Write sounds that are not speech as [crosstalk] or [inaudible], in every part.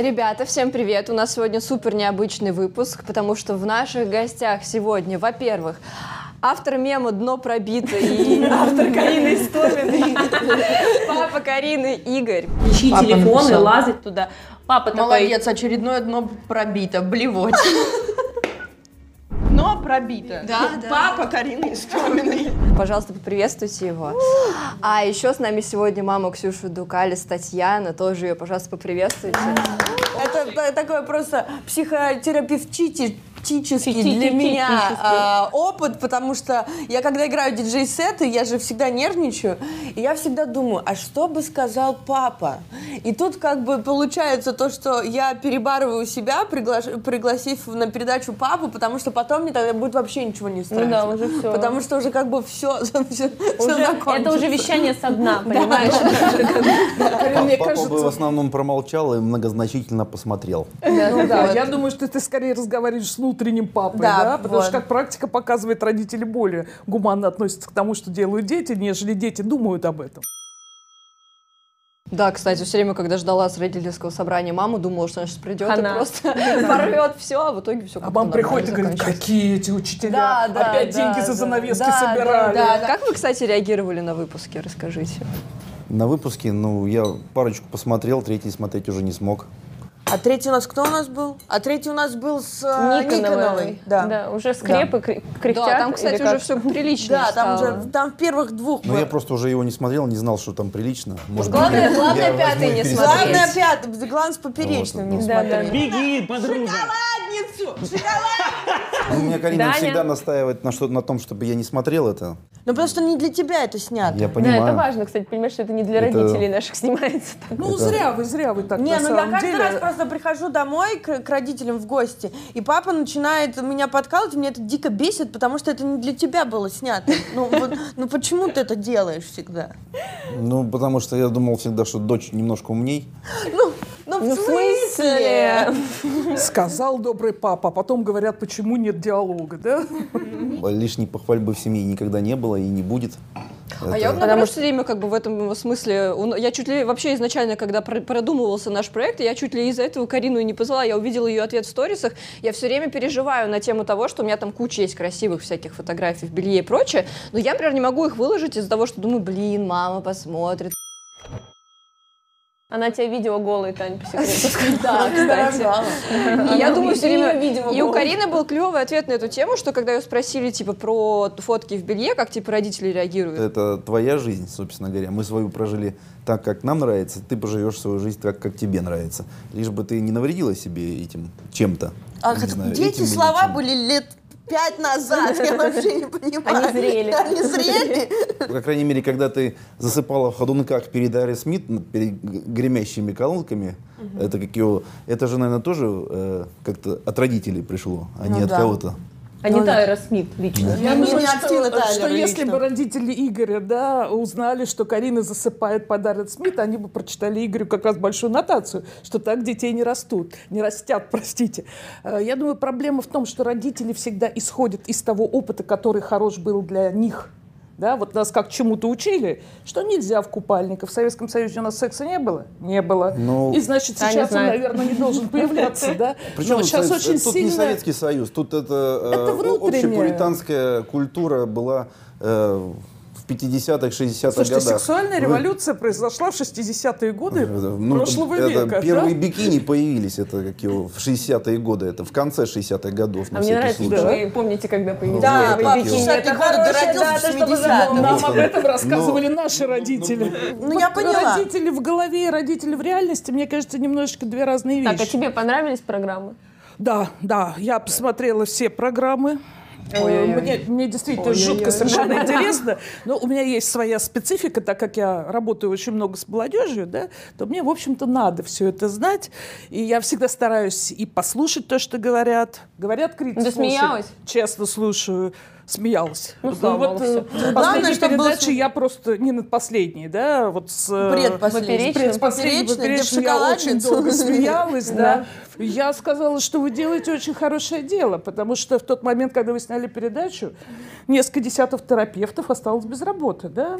Ребята, всем привет! У нас сегодня супер необычный выпуск, потому что в наших гостях сегодня, во-первых, автор мема «Дно пробито» и автор Карины Истоминой, папа Карины Игорь. Ищи телефон и лазать туда. Папа Молодец, очередное дно пробито, блевоть. Но пробито. Да, да. Папа Карины Истоминой. Пожалуйста, поприветствуйте его. А еще с нами сегодня мама Ксюши Дукалис, Татьяна, тоже ее, пожалуйста, поприветствуйте. Это та- такой психотерапевтический для меня а, опыт, потому что я когда играю диджей-сеты, я же всегда нервничаю, и я всегда думаю, а что бы сказал папа? И тут как бы получается то, что я перебарываю себя, приглаш- пригласив на передачу папу, потому что потом мне тогда будет вообще ничего не страшно. Ну да, уже всё. Потому что уже как бы все, [laughs] Уже, это уже вещание со дна, понимаешь? [laughs] Мне Папа кажется- бы в основном промолчал и многозначительно посмотрел. Ну да, я думаю, что ты скорее разговариваешь с внутренним папой, Да, да, потому вот. что, как практика показывает, родители более гуманно относятся к тому, что делают дети, нежели дети думают об этом. Да, кстати, все время, когда ждала с родительского собрания маму, думала, что она сейчас придет и Хана. просто [laughs] порвет все, а в итоге все А мама приходит и говорит, какие эти учителя, Да, да, опять да, деньги да. за занавески Да, собирали. да, да. Как вы, кстати, реагировали на выпуске? Расскажите. На выпуске, ну, я парочку посмотрел, третий смотреть уже не смог. А третий у нас кто у нас был? А третий у нас был с э, Никоновой. Никоновой. Да. Да, уже скрепы кри- кряхтят. Да, там, кстати, уже все прилично Да, там стало. уже там в первых двух. Но было. я просто уже его не смотрел, не знал, что там прилично. Может Главное- быть, главное я пятый не смотреть. Главное пятый, главное с поперечным не Вот, Да, да. смотреть. Беги, подруга! Ну, меня Карина Даня. всегда настаивает на, что, на том, чтобы я не смотрел это. Ну потому что не для тебя это снято. Я Да, понимаю. это важно, кстати, понимаешь, что это не для Это- родителей наших снимается. Ну, зря вы, зря вы так Не, на ну я каждый деле. раз просто прихожу домой к, к родителям в гости, и папа начинает меня подкалывать, и меня это дико бесит, потому что это не для тебя было снято. Ну, вот, ну почему ты это делаешь всегда? Ну, потому что я думал всегда, что дочь немножко умней. Ну, Ну, в смысле? Сказал добрый папа, а потом говорят, почему нет диалога, да? Лишней похвальбы в семье никогда не было и не будет. А я, наоборот, все время как бы в этом смысле, я чуть ли вообще изначально, когда про- продумывался наш проект, я чуть ли из-за этого Карину и не позвала, я увидела ее ответ в сторисах, я все время переживаю на тему того, что у меня там куча есть красивых всяких фотографий в белье и прочее, но я, например, не могу их выложить из-за того, что думаю, блин, мама посмотрит. Она тебя видела голой, Тань, по секрету. [laughs] Да, кстати. Я думаю все время, видимо, и у. Карины был клевый ответ на эту тему, что когда ее спросили типа про фотки в белье, как типа родители реагируют. Это твоя жизнь, собственно говоря. Мы свою прожили так, как нам нравится, ты поживешь свою жизнь так, как тебе нравится. Лишь бы ты не навредила себе этим чем-то. А знаю, или слова были лет пять назад? Я вообще не понимаю. Они зрели. Они зрели. По крайней мере, когда ты засыпала в ходунках перед Ари Смит, перед гремящими колонками, это как его, это же, наверное, тоже э, как-то от родителей пришло, а не Ну от да. кого-то. А не Тайра Смит лично. Я Не- думаю, Тины что, Тайлера что если лично. бы родители Игоря да, узнали, что Карина засыпает подарок Смит, они бы прочитали Игорю как раз большую нотацию, что так детей не растут, не растят, [laughs] простите. Э, Я думаю, проблема в том, что родители всегда исходят из того опыта, который хорош был для них. Да, вот нас как чему-то учили, что нельзя в купальниках. В Советском Союзе у нас секса не было? Не было. Ну, И значит, Таня сейчас он, наверное, не должен появляться. Да? [laughs] Причем Но сейчас очень тут не сильно... Советский Союз, тут это, э, Это внутреннее. общепуританская культура была э, 50-х, 60-х Слушайте, годах. сексуальная Вы- революция произошла в 60-е годы Ну, прошлого это века. Первые да? бикини появились, это как его, в 60-е годы, это в конце 60-х годов. на А мне нравится, случай. что вы помните, когда появились Да, первые бикини. 60-е Это годы, хорошая дата, чтобы 70-х. запомнить. Нам Вот об этом рассказывали Ну, наши родители. Ну, я поняла. Родители в голове и родители в реальности, мне кажется, немножечко две разные Так, а вещи. тебе понравились программы? Да, да, я посмотрела все программы. Ой-ой-ой. Мне, мне действительно жутко совершенно [laughs] интересно. Но у меня есть своя специфика, так как я работаю очень много с молодежью, да, то мне, в общем-то, надо все это знать. И я всегда стараюсь и послушать то, что говорят. Говорят критики. Ты смеялась? Честно слушаю. Смеялась. Ну, всё. э, Главное, последней чтобы передачи смех. я просто не над последней, да, вот с... э, в поперечный, я очень долго смеялась, [laughs] да. Я сказала, что вы делаете очень хорошее дело, потому что в тот момент, когда вы сняли передачу, несколько десятков терапевтов осталось без работы, да.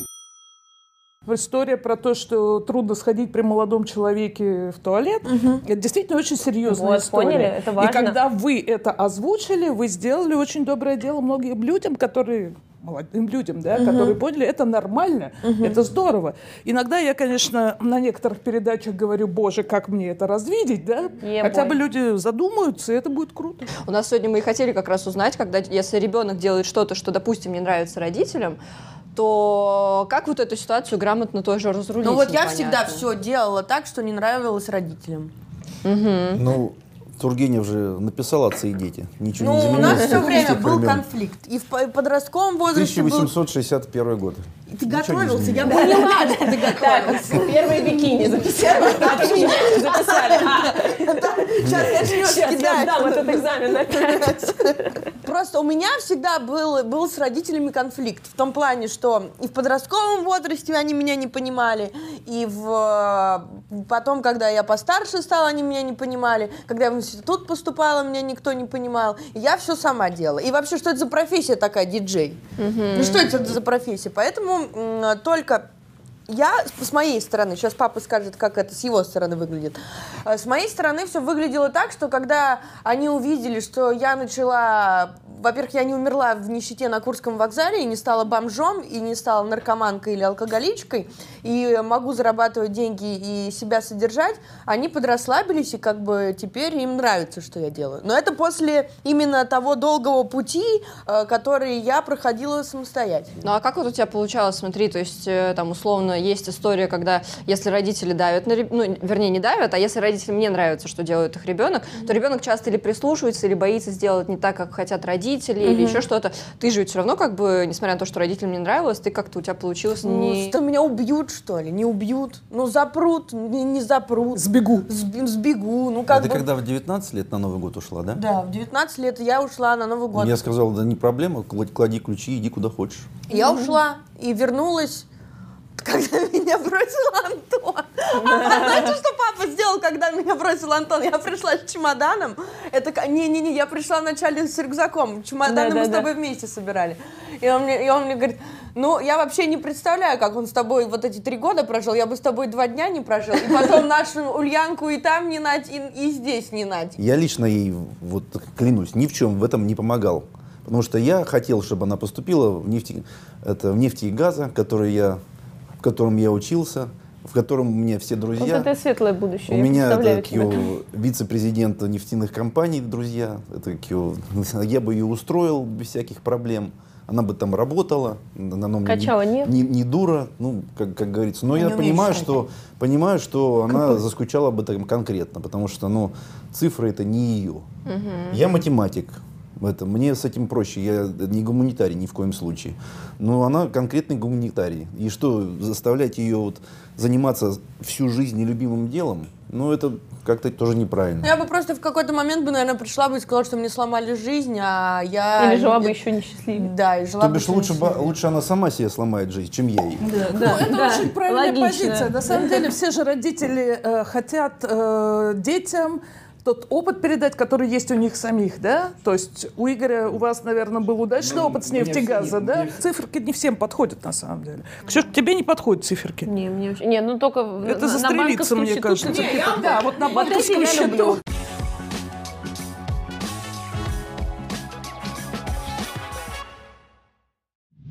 История про то, что трудно сходить при молодом человеке в туалет, угу. это действительно очень серьезная вот, история. Поняли? Это важно. И когда вы это озвучили, вы сделали очень доброе дело многим людям, которые молодым людям, да, угу. которые поняли, это нормально, угу. это здорово. Иногда я, конечно, на некоторых передачах говорю, боже, как мне это развидеть, да? Е Хотя бы люди задумаются, и это будет круто. У нас сегодня мы и хотели как раз узнать, когда, если ребенок делает что-то, что, допустим, не нравится родителям, то как вот эту ситуацию грамотно тоже разрулить? Ну вот я всегда все делала так, что не нравилось родителям. Угу. Ну, Тургенев же написал «Отцы и дети». Ничего ну, не изменилось. у нас все время был времен. конфликт. И в подростковом возрасте 1861 был... год. Ты готовился, я поняла, что ты готовился. Первые бикини записали. Записали. Сейчас я Сейчас сдам этот экзамен. Просто у меня всегда был, был с родителями конфликт. В том плане, что и в подростковом возрасте они меня не понимали, и в, потом, когда я постарше стала, они меня не понимали. Когда я в институт поступала, меня никто не понимал. Я все сама делала. И вообще, что это за профессия такая, диджей? Ну что это за профессия? Поэтому только я с моей стороны, сейчас папа скажет, как это с его стороны выглядит. Э, с моей стороны все выглядело так, что когда они увидели, что я начала во-первых, я не умерла в нищете на Курском вокзале и не стала бомжом, и не стала наркоманкой или алкоголичкой, и могу зарабатывать деньги и себя содержать, они подрасслабились, и как бы теперь им нравится, что я делаю. Но это после именно того долгого пути, э, который я проходила самостоятельно. Ну а как вот у тебя получалось, смотри, то есть э, там условно есть история, когда если родители давят на ну, вернее, не давят, а если родителям не нравится, что делает их ребенок, mm-hmm. то ребенок часто или прислушивается, или боится сделать не так, как хотят родители, родителей угу. или еще что-то. Ты же ведь все равно как бы, несмотря на то, что родителям не нравилось, ты как-то у тебя получилось ну, не... Что меня убьют, что ли? Не убьют? Ну, запрут, не, не запрут. Сбегу. Сб, сбегу. Ну, как Это бы... когда в 19 лет на Новый год ушла, да? Да, в 19 лет я ушла на Новый год. Я сказал, да не проблема, клади ключи, иди куда хочешь. Я угу. ушла и вернулась когда [laughs] меня бросил Антон. [laughs] Знаете, что папа сделал, когда меня бросил Антон? Я пришла с чемоданом. Это не-не-не, я пришла вначале с рюкзаком. Чемоданы мы с тобой вместе собирали. И он, мне, и он мне говорит, ну, я вообще не представляю, как он с тобой вот эти три года прожил. Я бы с тобой два дня не прожил. И потом нашу Ульянку и там не нать, и, и здесь не нать. Я лично ей, вот клянусь, ни в чем в этом не помогал. Потому что я хотел, чтобы она поступила в нефти, это, в нефти и газа, который я в котором я учился, в котором у меня все друзья. Вот это светлое будущее. У меня это вице-президент нефтяных компаний друзья. Это кью, я бы ее устроил без всяких проблем. Она бы там работала, она Качала не, не, не дура, ну, как, как говорится. Но не я понимаю что, понимаю, что она Какой? заскучала бы там конкретно, потому что ну, цифры это не ее. Угу. Я математик, это, мне с этим проще, я не гуманитарий ни в коем случае. Но она конкретный гуманитарий. И что, заставлять ее вот заниматься всю жизнь нелюбимым делом, ну это как-то тоже неправильно. Я бы просто в какой-то момент бы, наверное, пришла бы и сказала, что мне сломали жизнь, а я... Или жила бы еще несчастливее. Да, и жила То бишь лучше, бы, лучше она сама себе сломает жизнь, чем я ей. Да, да, ну, это да. очень правильная Логично. позиция. На самом деле все же родители э, хотят э, детям тот опыт передать, который есть у них самих, да? То есть у Игоря, у вас, наверное, был удачный ну, опыт с нефтегаза, да? Мне... Циферки не всем подходят, на самом деле. Ксюш, тебе не подходят циферки? Не, мне вообще... Не, ну только Это застрелиться, мне кажется. Не, я... Да, вот на банковском счету.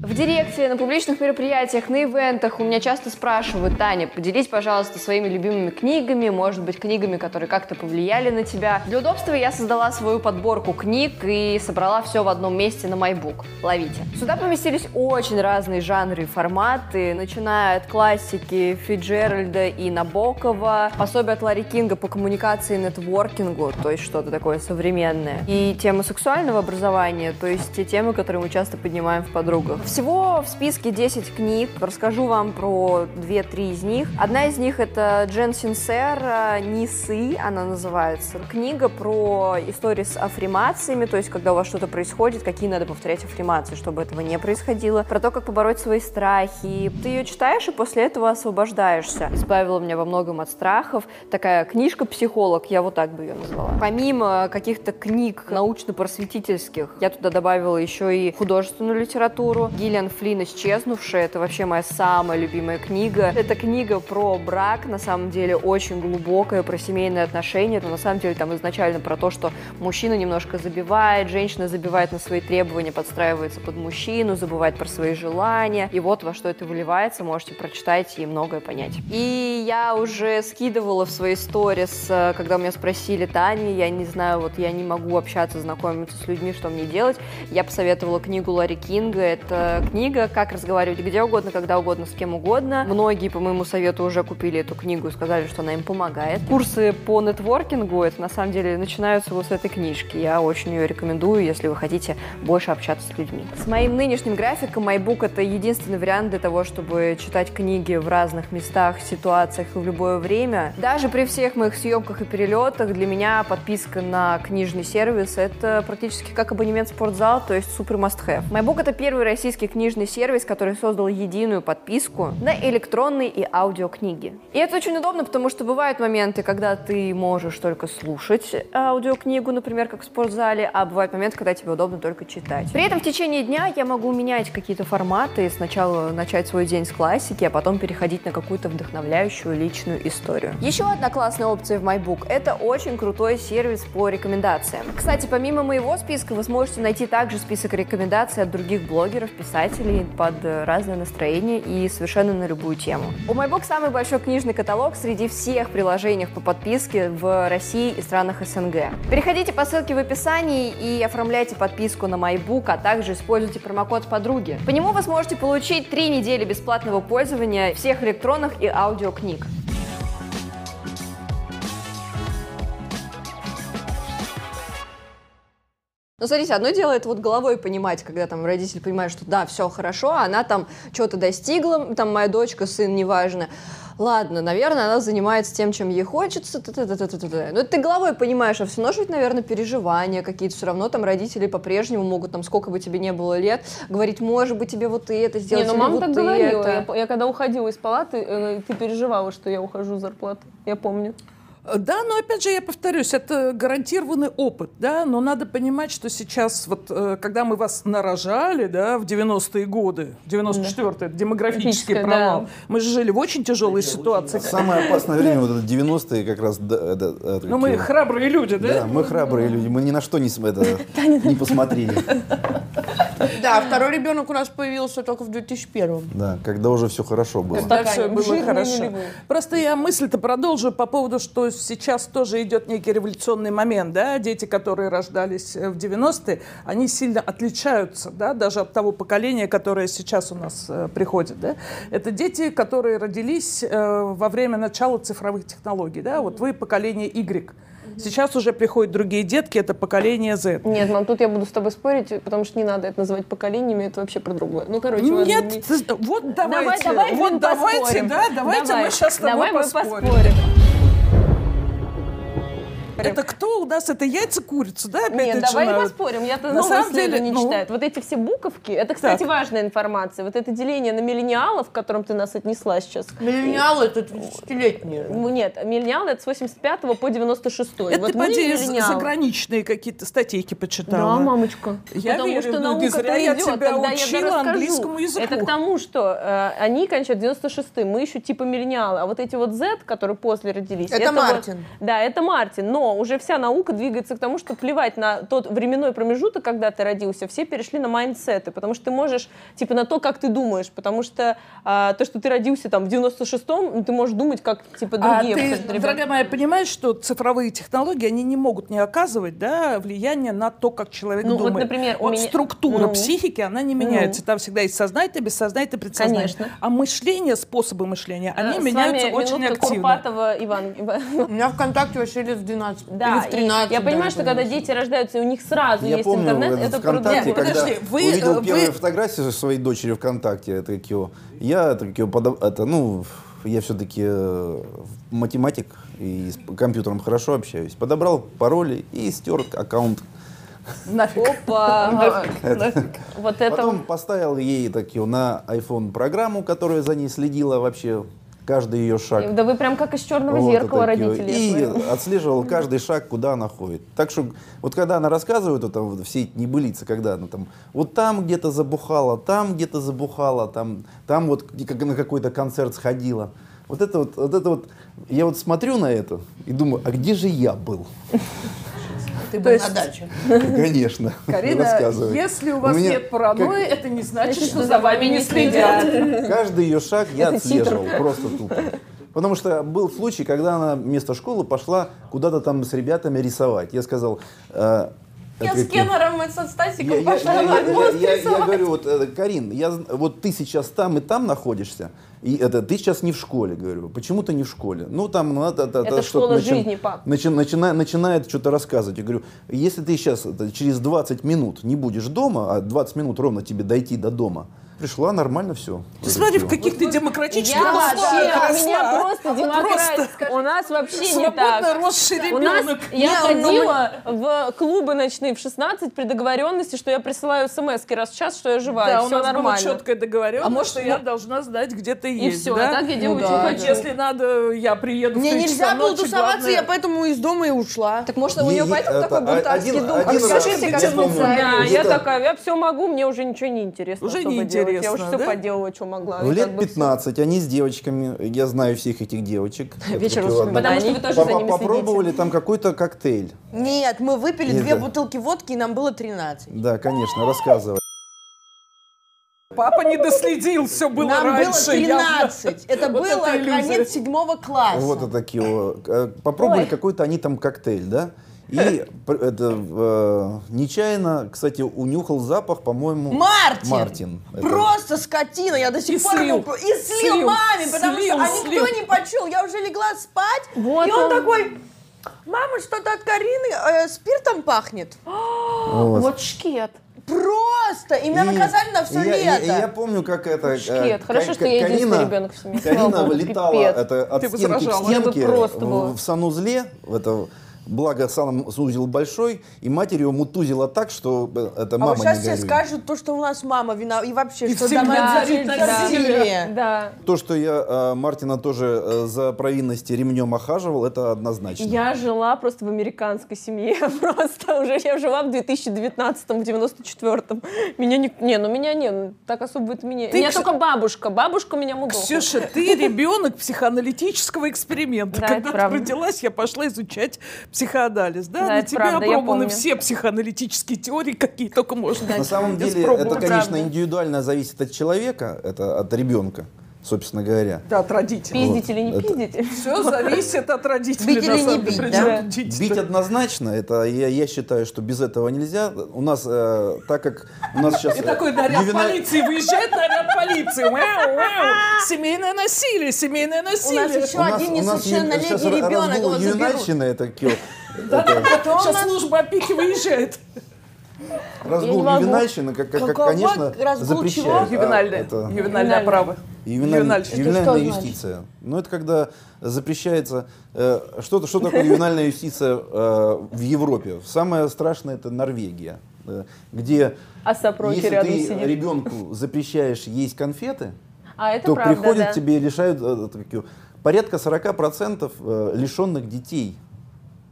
В директе, на публичных мероприятиях, на ивентах у меня часто спрашивают, Таня, поделись, пожалуйста, своими любимыми книгами, может быть, книгами, которые как-то повлияли на тебя. Для удобства я создала свою подборку книг и собрала все в одном месте на MyBook. Ловите. Сюда поместились очень разные жанры и форматы, начиная от классики Фиджеральда и Набокова, пособие от Ларри Кинга по коммуникации и нетворкингу, то есть что-то такое современное, и тема сексуального образования, то есть те темы, которые мы часто поднимаем в подругах. Всего в списке 10 книг. Расскажу вам про 2-3 из них. Одна из них это Джен Синсер «Нисы», она называется. Книга про истории с аффирмациями, то есть когда у вас что-то происходит, какие надо повторять аффирмации, чтобы этого не происходило. Про то, как побороть свои страхи. Ты ее читаешь и после этого освобождаешься. Избавила меня во многом от страхов. Такая книжка-психолог, я вот так бы ее назвала. Помимо каких-то книг научно-просветительских, я туда добавила еще и художественную литературу. Гиллиан Флинн «Исчезнувшая». Это вообще моя самая любимая книга. Это книга про брак, на самом деле, очень глубокая, про семейные отношения. Но на самом деле там изначально про то, что мужчина немножко забивает, женщина забивает на свои требования, подстраивается под мужчину, забывает про свои желания. И вот во что это выливается, можете прочитать и многое понять. И я уже скидывала в свои сторис, э, когда меня спросили, Таня, я не знаю, вот я не могу общаться, знакомиться с людьми, что мне делать. Я посоветовала книгу Ларри Кинга. Это книга «Как разговаривать где угодно, когда угодно, с кем угодно». Многие, по моему совету, уже купили эту книгу и сказали, что она им помогает. Курсы по нетворкингу, это на самом деле начинаются вот с этой книжки. Я очень ее рекомендую, если вы хотите больше общаться с людьми. С моим нынешним графиком MyBook это единственный вариант для того, чтобы читать книги в разных местах, ситуациях и в любое время. Даже при всех моих съемках и перелетах для меня подписка на книжный сервис это практически как абонемент в спортзал, то есть супер must have. MyBook это первый российский книжный сервис, который создал единую подписку на электронные и аудиокниги. И это очень удобно, потому что бывают моменты, когда ты можешь только слушать аудиокнигу, например, как в спортзале, а бывают моменты, когда тебе удобно только читать. При этом в течение дня я могу менять какие-то форматы, сначала начать свой день с классики, а потом переходить на какую-то вдохновляющую личную историю. Еще одна классная опция в MyBook — это очень крутой сервис по рекомендациям. Кстати, помимо моего списка, вы сможете найти также список рекомендаций от других блогеров, писателей под разное настроение и совершенно на любую тему. У MyBook самый большой книжный каталог среди всех приложений по подписке в России и странах СНГ. Переходите по ссылке в описании и оформляйте подписку на MyBook, а также используйте промокод подруги. По нему вы сможете получить три недели бесплатного пользования всех электронных и аудиокниг. Ну, смотрите, одно дело это вот головой понимать, когда там родитель понимает, что да, все хорошо, а она там что-то достигла, там моя дочка, сын, неважно. Ладно, наверное, она занимается тем, чем ей хочется. Т -т -т -т -т -т. Но ты головой понимаешь, а все равно же ведь, наверное, переживания какие-то. Все равно там родители по-прежнему могут, там, сколько бы тебе не было лет, говорить, может быть, тебе вот это сделать. Не, ну мама вот так это. говорила. Я, я когда уходила из палаты, э, ты переживала, что я ухожу с зарплаты. Я помню. Да, но опять же я повторюсь, это гарантированный опыт, да, но надо понимать, что сейчас вот, э, когда мы вас нарожали, да, в 90-е годы, 94-е, демографический Физическое, провал, да. мы же жили в очень тяжелой ситуации. Самое опасное время, вот это 90-е как раз. да, да, Ну, мы храбрые люди, да? Да, мы храбрые люди, мы ни на что не, это, не посмотрели. Да, второй ребенок у нас появился только в 2001 Да, когда уже все хорошо было. Да, все было хорошо. Просто я мысль-то продолжу по поводу, что сейчас тоже идет некий революционный момент, да, дети, которые рождались э, в 90-е, они сильно отличаются, да, даже от того поколения, которое сейчас у нас э, приходит, да. Это дети, которые родились э, во время начала цифровых технологий, да, вот вы поколение Y. Сейчас уже приходят другие детки, это поколение Z. Нет, мам, тут я буду с тобой спорить, потому что не надо это называть поколениями, это вообще про другое. Ну, короче, ладно, Нет, не- ты- вот давайте, давай, вот блин, давайте, поспорим. да, давайте Давай, мы сейчас с тобой давай мы поспорим. Поспорим. Это кто у нас? Это яйца курица, да? опять Нет, давай начинают? поспорим. Я-то На самом деле, исследования ну- читаю. Вот эти все буковки, это, кстати, Так. важная информация. Вот это деление на миллениалов, к которым ты нас отнесла сейчас. Миллениалы это 30-летние. Ну, Нет, миллениалы это с 85 по 96. Это вот ты, поди, миллениалы. заграничные какие-то статейки почитала. Да, мамочка. Я Потому верю, что ну, наука не зря я идет, тебя когда учила я расскажу. английскому языку. Это к тому, что э, они кончают 96-м, мы еще типа миллениалы, а вот эти вот Z, которые после родились... Это вот- Мартин. да, это Мартин, но уже вся наука двигается к тому, что плевать на тот временной промежуток, когда ты родился, все перешли на майндсеты, потому что ты можешь, типа, на то, как ты думаешь, потому что а, то, что ты родился там в 96-м, ну, ты можешь думать, как, типа, А другие ты, абсолютно ребята. дорогая моя, понимаешь, что цифровые технологии, они не могут не оказывать да, влияние на то, как человек Ну, вот, думает. например, у вот меня- структура Ну. психики, она не меняется. Там всегда есть сознательное, бессознательное, предсознательное. Конечно. А мышление, способы мышления, они с меняются очень активно. Курпатова Иван. У меня ВКонтакте вообще лет в 12. Да, Или в 13. и я понимаю, что когда дети рождаются, и у них сразу Я есть помню, интернет, это ВКонтакте, круто. когда Подожди, вы, увидел э, первые вы- фотографии своей дочери ВКонтакте, это как его, я это, как его, подо- это, ну, я все-таки математик и с компьютером хорошо общаюсь. Подобрал пароли и стер аккаунт. Нафиг. Опа! [laughs] Вот это Потом поставил ей так, его, на iPhone программу, которая за ней следила вообще каждый ее шаг. Да вы прям как из черного Вот зеркала родители. И отслеживал каждый шаг, куда она ходит. Так что вот когда она рассказывает это, вот все эти небылицы, когда она там вот там где-то забухала, там где-то забухала, там, там вот как на какой-то концерт сходила. Вот это вот, вот это вот, я вот смотрю на это и думаю, а где же я был? Ты был на даче. Конечно, [laughs] Карина, если у вас меня нет паранойи, как- это не значит, Значит, что за вами не следят. Каждый ее шаг я Это отслеживал, просто тупо. Потому что был случай, когда она вместо школы пошла куда-то там с ребятами рисовать. Я сказал... э, Я с Кеннером и со Я, Стасиком я- пошла я- на я- мост я- я рисовать. говорю, вот, э, Карин, я, вот ты сейчас там и там находишься, и это ты сейчас не в школе, говорю. Почему ты не в школе? Ну там надо, это, Это школа жизни, пап. начинает что-то рассказывать. Я говорю, если ты сейчас это, через 20 минут не будешь дома, а 20 минут ровно тебе дойти до дома, пришла нормально все. Ты смотри, в каких ты демократических Я вообще, у меня просто демократия. У нас вообще не так. росший У нас, ребенок. я Не, ну, ходила в клубы ночные в 16 при договоренности, что я присылаю смс раз в час, что я жива, Да, и у все нас нормально. была четкая договоренность, А может, что я ну- должна знать, где ты И есть. все, да? а так я делаю, Ну что да. хочу. Если надо, я приеду Мне в нельзя часа было тусоваться, главное- я поэтому из дома и ушла. Так может, у нее поэтому это такой бунтарский дух? один раз- Скажите, как Да, я такая, я все могу, мне уже ничего не интересно Уже не делать. Я уже все да? поделала, что могла. В И лет как бы всё. 15 они с девочками, я знаю всех этих девочек. [laughs] Вечер. Потому что вы тоже за Попо- ними следите. Попробовали там какой-то коктейль. Нет, мы выпили две бутылки водки, и нам было 13. Да, конечно, рассказывай. Папа не доследил, все было нам раньше. было явно. 13. Это Вот было это иллюзия. конец седьмого класса. Вот это такие. вот. Э, Попробовали какой-то они там коктейль, да? И это э, нечаянно, кстати, унюхал запах, по-моему, Мартин! Мартин. Это- Просто скотина, я до сих И пор слил. его- И слил, Слил, маме, потому слил, что а никто слил. не почул. Я уже легла спать, Вот и он, он. такой, мама, что-то от Карины э, спиртом пахнет. [gasps] вот. Вот шкет. Просто! И меня И наказали на все я, лето. я- я помню, как это... э, Шкет. Хорошо, Ка- что я единственный ребенок в семье. Карина богу, летала пипец. это, от Ты стенки к возражала. Я бы стенке в, в санузле, в это, благо санузел большой, и матерь ее мутузила так, что э, это А мама вот сейчас все скажут то, что у нас мама вина и вообще, И что всегда дома насилие. Да. То, что я э, Мартина тоже э, за провинности ремнем охаживал, это однозначно. Я жила просто в американской семье. [laughs] Просто уже я жила в 2019-м, в 94-м. Меня не... Не, ну меня не, ну, так особо это меня... Ты, меня Кс- только бабушка. Бабушка меня мудохла. Ксюша, ты ребенок психоаналитического эксперимента. Да, Когда ты правда. родилась, я пошла изучать психоанализ. Да, Да, на тебе правда, опробованы все психоаналитические теории, какие только можно. На самом деле, это, конечно, индивидуально зависит от человека, это от ребенка, собственно говоря. Да, от родителей. Пиздите или не Это- пиздите? [laughs] Все зависит от родителей. Бить или не бить, да? Бить однозначно, это я, я считаю, что без этого нельзя. У нас, э, так как у нас сейчас... И такой наряд ювена- полиции, выезжает наряд полиции. Мяу, мяу. Семейное насилие, семейное У нас насилие. еще у нас- один у нас ю- несовершеннолетний сейчас ребенок, разгул его заберут. ювенальщины, это, кё- Потом Сейчас нас- служба опеки выезжает. [laughs] разгул ювенальщины, как, как- как, конечно, разгул чего? запрещают. А, Ювенальное. это- Ювенальное Ювенальное. право. Ювеналь- Ювенальщина. Ювенальная юстиция. Ну, это когда запрещается... э, что, что такое ювенальная юстиция э, в Европе? Самое страшное это Норвегия, э, где А если рядом ты сидит. ребенку запрещаешь есть конфеты, А это то правда, приходят да. тебе и лишают э, такие, порядка 40% э, лишенных детей.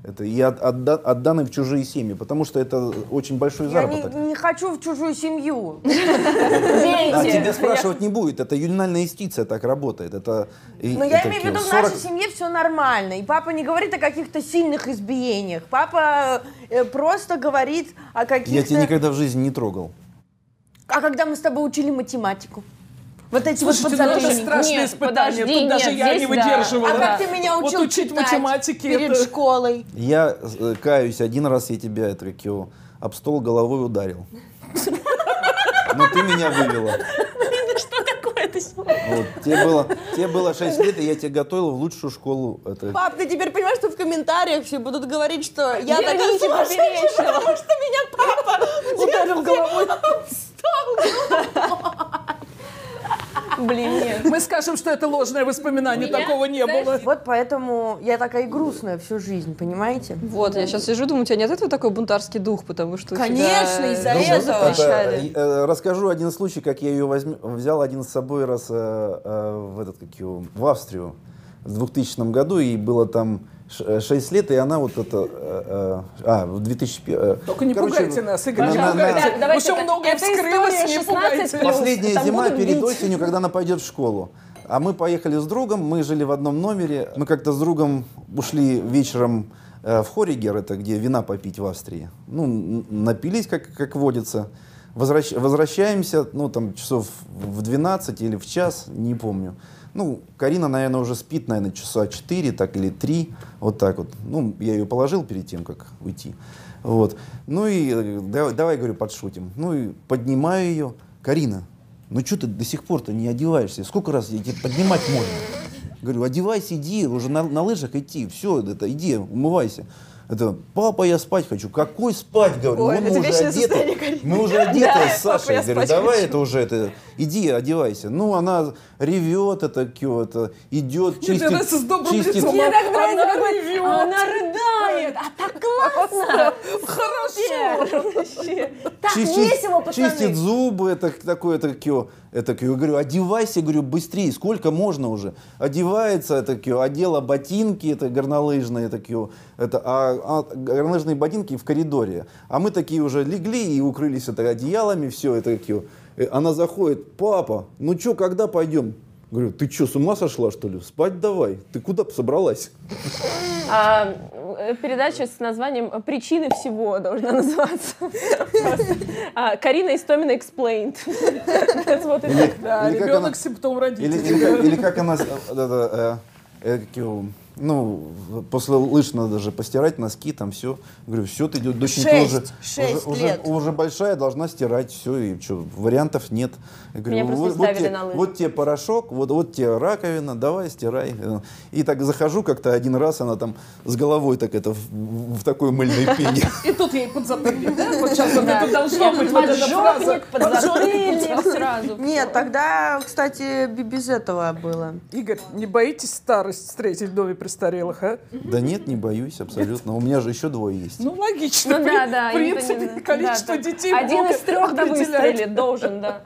Это и от, отда- отданы в чужие семьи, потому что это очень большой Я не, заработок. не хочу в чужую семью. [laughs] [laughs] А тебя спрашивать не будет. Это ювенальная юстиция так работает. Это, Но я имею в виду, в 40 нашей семье все нормально. И папа не говорит о каких-то сильных избиениях. Папа э, просто говорит о Я каких-то... тебя никогда в жизни не трогал. А когда мы с тобой учили математику? Вот эти Слушайте, вот ну это страшное Нет, испытание. подожди, Тут даже нет, я не да. выдерживала. А как ты меня Вот учил учить читать математике перед это- школой? Я э, каюсь, один раз я тебя его, об стол головой ударил. Но ты меня вывела. Что такое-то? Вот. Тебе, было, тебе было 6 лет, и я тебя готовил в лучшую школу. Это, Пап, ты теперь понимаешь, что в комментариях все будут говорить, что я такая Верните сумасшедшая, поперечного. потому что меня папа [laughs] Ударил головой. Блин, [laughs] нет. Мы скажем, что это ложное воспоминание, такого не было. Вот поэтому я такая и грустная всю жизнь, понимаете? Вот, я сейчас сижу, думаю, у тебя нет этого такой бунтарский дух, потому что... Конечно, э, из-за ну, этого. Это, э, расскажу один случай, как я ее возьм- взял один с собой раз э, э, в, этот, как его, в Австрию в 2000 году, и было там 6 лет, и она вот это... э, э, а, в 2001... Только не пугайте нас, Игорь, не на- на- пугайте. Так, давайте Уже это вскрылось, не 16 пугайте. Последняя Там зима перед бить. осенью, когда она пойдет в школу. А мы поехали с другом, мы жили в одном номере. Мы как-то с другом ушли вечером э, в Хоригер, это где вина попить в Австрии. Ну, напились, как, как водится. Возвращ- возвращаемся, ну, там, часов в 12 или в час, не помню. Ну, Карина, наверное, уже спит, наверное, часа 4 так, или 3, вот так вот. Ну, я ее положил перед тем, как уйти. Вот. Ну и э, давай, давай, говорю, подшутим. Ну и поднимаю ее. Карина, ну что ты до сих пор-то не одеваешься? Сколько раз я тебе поднимать можно? Говорю, одевайся, иди, уже на, на лыжах идти, все, это, иди, умывайся. Это, папа, я спать хочу. Какой спать, говорю? Ой, мы уже одеты. Мы уже одеты с папа, Сашей. я Говорю, давай хочу. это уже, это, иди, одевайся. Ну, она ревет, это, это, идет, чистит, нравится с добрым чистит, лицом. Мне так нравится, Она как она рыдает, а так классно. Хорошо. Так чистит, весело, пацаны. чистит зубы, это такое, это кё, это кё. Я говорю, одевайся, говорю, быстрее, сколько можно уже? Одевается, это кё, одела ботинки, это горнолыжные, это кё, это, а, а горнолыжные ботинки в коридоре. А мы такие уже легли и укрылись это одеялами, все это кё. Она заходит, папа, ну чё, когда пойдем? Говорю, ты что, с ума сошла, что ли? Спать давай. Ты куда собралась? А, э, передача с названием «Причины всего» должна называться. А, Карина Истомина Explained. Вот. Да, Или как ребенок симптом родителей. или как, она, э, э, как его, ну, после лыж надо же постирать носки, там все. Говорю, все, ты, доченька, Шесть, уже, шесть уже, лет. уже, уже большая, должна стирать, все, и что, вариантов нет. Я говорю, Меня вот, вот, тебе, на лыжи. вот тебе порошок, вот, вот тебе раковина, давай, стирай. И так захожу как-то один раз, она там с головой так это в, в такой мыльной [laughs] пене. И тут ей подзатыльник, да? Вот сейчас вот это должно быть вот эта фраза. Поджопник, подзатыльник сразу. Нет, тогда, кстати, без этого было. Игорь, не боитесь старость встретить в доме престарелых, а? Да нет, не боюсь абсолютно. У меня же еще двое есть. Ну, логично. Ну да, да. В принципе, именно, количество да, детей Один из трех да выстрелит, должен, да.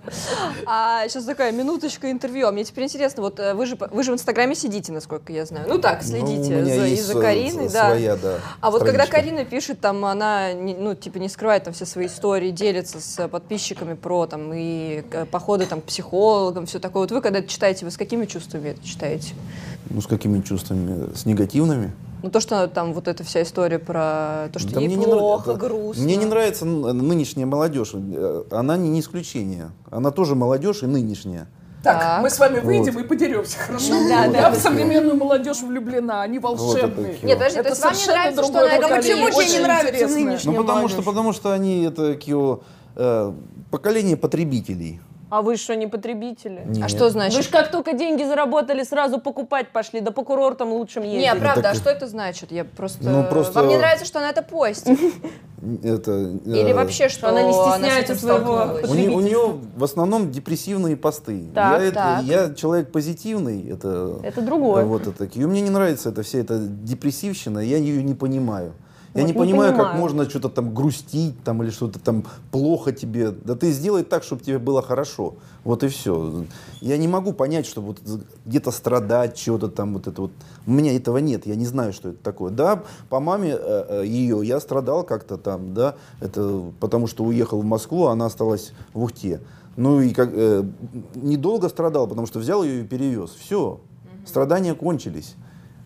А сейчас такая минуточка интервью. А мне теперь интересно, вот э, вы же, вы же в Инстаграме сидите, насколько я знаю. Ну так, следите Ну, у меня за, и за с- Кариной, да. своя, да. А вот когда. Карина пишет, там она, не- ну, типа, не скрывает там все свои истории, делится с подписчиками про там и э, походы там к психологам, все такое. Вот вы когда это читаете, вы с какими чувствами это читаете? Ну, с какими чувствами? С негативными? Ну, то, что там вот эта вся история про то, что Да ей мне не плохо, нрав- грустно. Мне не нравится н- нынешняя молодежь. Э, Она не, не исключение. Она тоже молодежь и нынешняя. Так, Так. мы с вами выйдем и подеремся, хорошо? Да, да, Я в да. современную молодежь влюблена, они волшебные. это Нет, подожди, Это то есть вам не нравится, что другое она это поколение. Почему тебе не нравится нынешняя Ну, потому что, молодежь? потому что они это кио, э, поколение потребителей. А вы что, не потребители? А Нет. что Вы значит? же как только деньги заработали, сразу покупать пошли, да по курортам лучшим ездить. Не, правда, так а что это значит? Я просто... Ну, просто- Вам не нравится, что она это постит? [laughs] Это, Или э, вообще, что она не стесняется своего? У, не- у нее в основном депрессивные посты. Так, я, это- так. я человек позитивный. Это, Это другое. Вот это. И мне не нравится эта вся эта депрессивщина, я ее не понимаю. Я Вот не не понимаю, как понимаю. можно что-то там грустить там, или что-то там плохо тебе. Да ты сделай так, чтобы тебе было хорошо. Вот и все. Я не могу понять, что вот где-то страдать, чего-то там вот это вот. У меня этого нет, я не знаю, что это такое. Да, по маме э, э, ее я страдал как-то там, да, это потому что уехал в Москву, а она осталась в Ухте. Ну и как, э, недолго страдал, потому что взял ее и перевез. Все, страдания кончились.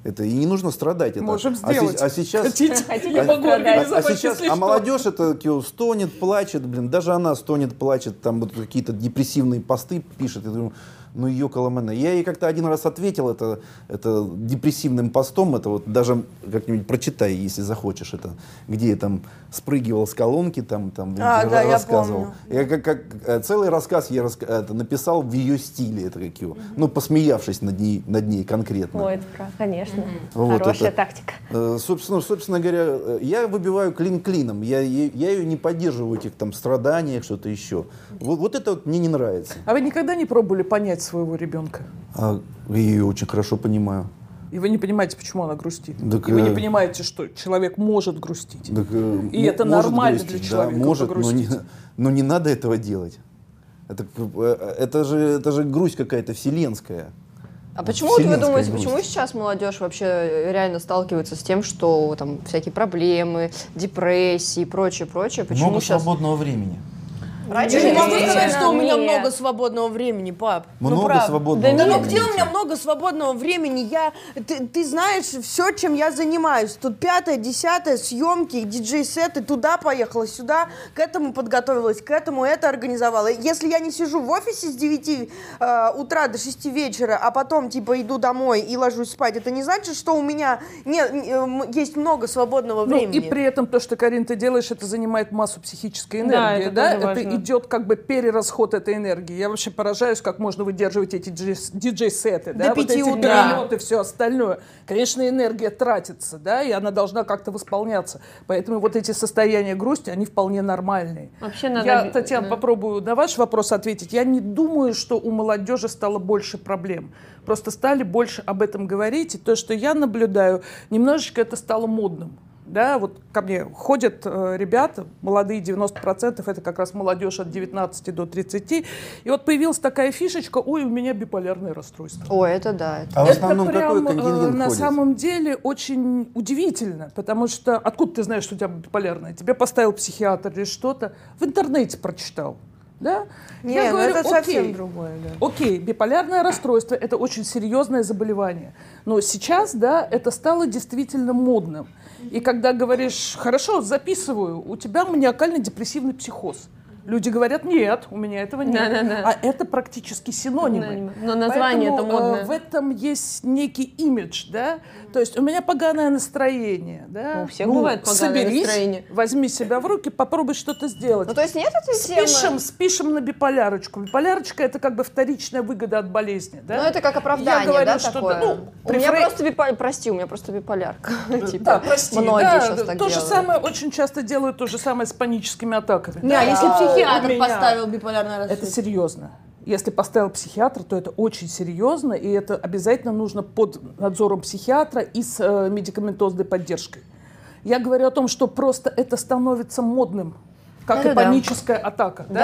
Это и не нужно страдать. Это. Можем А сделать. А, сейчас, Хотите? [laughs] Хотите Я могу а, а сейчас, а молодежь это кио, стонет, плачет, блин, даже она стонет, плачет, там вот какие-то депрессивные посты пишет. Я думаю, ну ее коломена. Я ей как-то один раз ответил это, это депрессивным постом, это вот даже как-нибудь прочитай, если захочешь это, где я там спрыгивал с колонки, там, там А, да, я рассказывал. Я как, как э, целый рассказ я раска- это, написал в ее стиле, это как его, ну посмеявшись над ней, над ней конкретно. Ой, это прав, конечно. Вот Хорошая это. тактика. Э, Собственно, собственно говоря, э, я выбиваю клин клином. Я, я, я ее не поддерживаю в этих там страданиях, что-то еще. Вот, вот это вот мне не нравится. А вы никогда не пробовали понять своего ребенка. А я ее очень хорошо понимаю. И вы не понимаете, почему она грустит. Так, и вы не э, понимаете, что человек может грустить. Так, э, И это нормально грустить, для человека Да, может, но не, но не надо этого делать. Это, э, это, же, это же грусть какая-то вселенская. А почему вот вы думаете, грусть. почему сейчас молодежь вообще реально сталкивается с тем, что там всякие проблемы, депрессии и прочее, прочее? Почему Много сейчас? свободного времени. Раньше Я не могу сказать, что у меня Нет. много свободного времени, пап. Ну, Много правда. свободного Да ну времени. где у меня много свободного времени? Я, ты, ты знаешь все, чем я занимаюсь. Тут пятое, десятое, съемки, диджей-сеты, туда поехала, сюда, к этому подготовилась, к этому это организовала. Если я не сижу в офисе с 9 э, утра до 6 вечера, а потом типа иду домой и ложусь спать, это не значит, что у меня не, не, э, есть много свободного Ну, времени. и при этом то, что, Карин, ты делаешь, это занимает массу психической Да, энергии. это Да, это. Идет как бы перерасход этой энергии. Я вообще поражаюсь, как можно выдерживать эти диджей- диджей-сеты. Да, вот эти перелеты, все остальное. Конечно, энергия тратится, да, и она должна как-то восполняться. Поэтому вот эти состояния грусти, они вполне нормальные. Вообще надо... Я, Татьяна, да. попробую на ваш вопрос ответить. Я не думаю, что у молодежи стало больше проблем. Просто стали больше об этом говорить. И то, что я наблюдаю, немножечко это стало модным. Да, вот ко мне ходят э, ребята, молодые 90%, это как раз молодежь от 19 до 30. И вот появилась такая фишечка, ой, у меня биполярное расстройство. Ой, это да. это- А в основном это какой прям, э, контингент на ходит? самом деле очень удивительно, потому что откуда ты знаешь, что у тебя биполярное? Тебе поставил психиатр или что-то? В интернете прочитал. Да? Не, Я ну говорю, это совсем окей, другое, да. Окей, биполярное расстройство – это очень серьезное заболевание. Но сейчас, да, это стало действительно модным. И когда говоришь, хорошо, записываю, у тебя маниакально-депрессивный психоз. Люди говорят, нет, у меня этого нет. Да-да-да. А это практически синонимы. Но название это Поэтому, э, модное. в этом есть некий имидж, да. То есть у меня поганое настроение, да. У всех бывает поганое соберись, настроение. Возьми себя в руки, попробуй что-то сделать. Ну, то есть нет этой темы? Спишем, спишем на биполярочку. Биполярочка это как бы вторичная выгода от болезни, да? Ну, это как оправдание, Я говорю, да, что такое? да, ну, у меня Фрей- просто биполярка, прости, у меня просто биполярка. [laughs] Типа, Да, прости, Многие да, сейчас так то же делают. самое очень часто делают то же самое с паническими атаками. А если у психиатр меня- поставил биполярное Это расстройство? серьезно. Если поставил психиатр, то это очень серьезно, и это обязательно нужно под надзором психиатра и с э, медикаментозной поддержкой. Я говорю о том, что просто это становится модным, как Это и да. паническая атака. Да?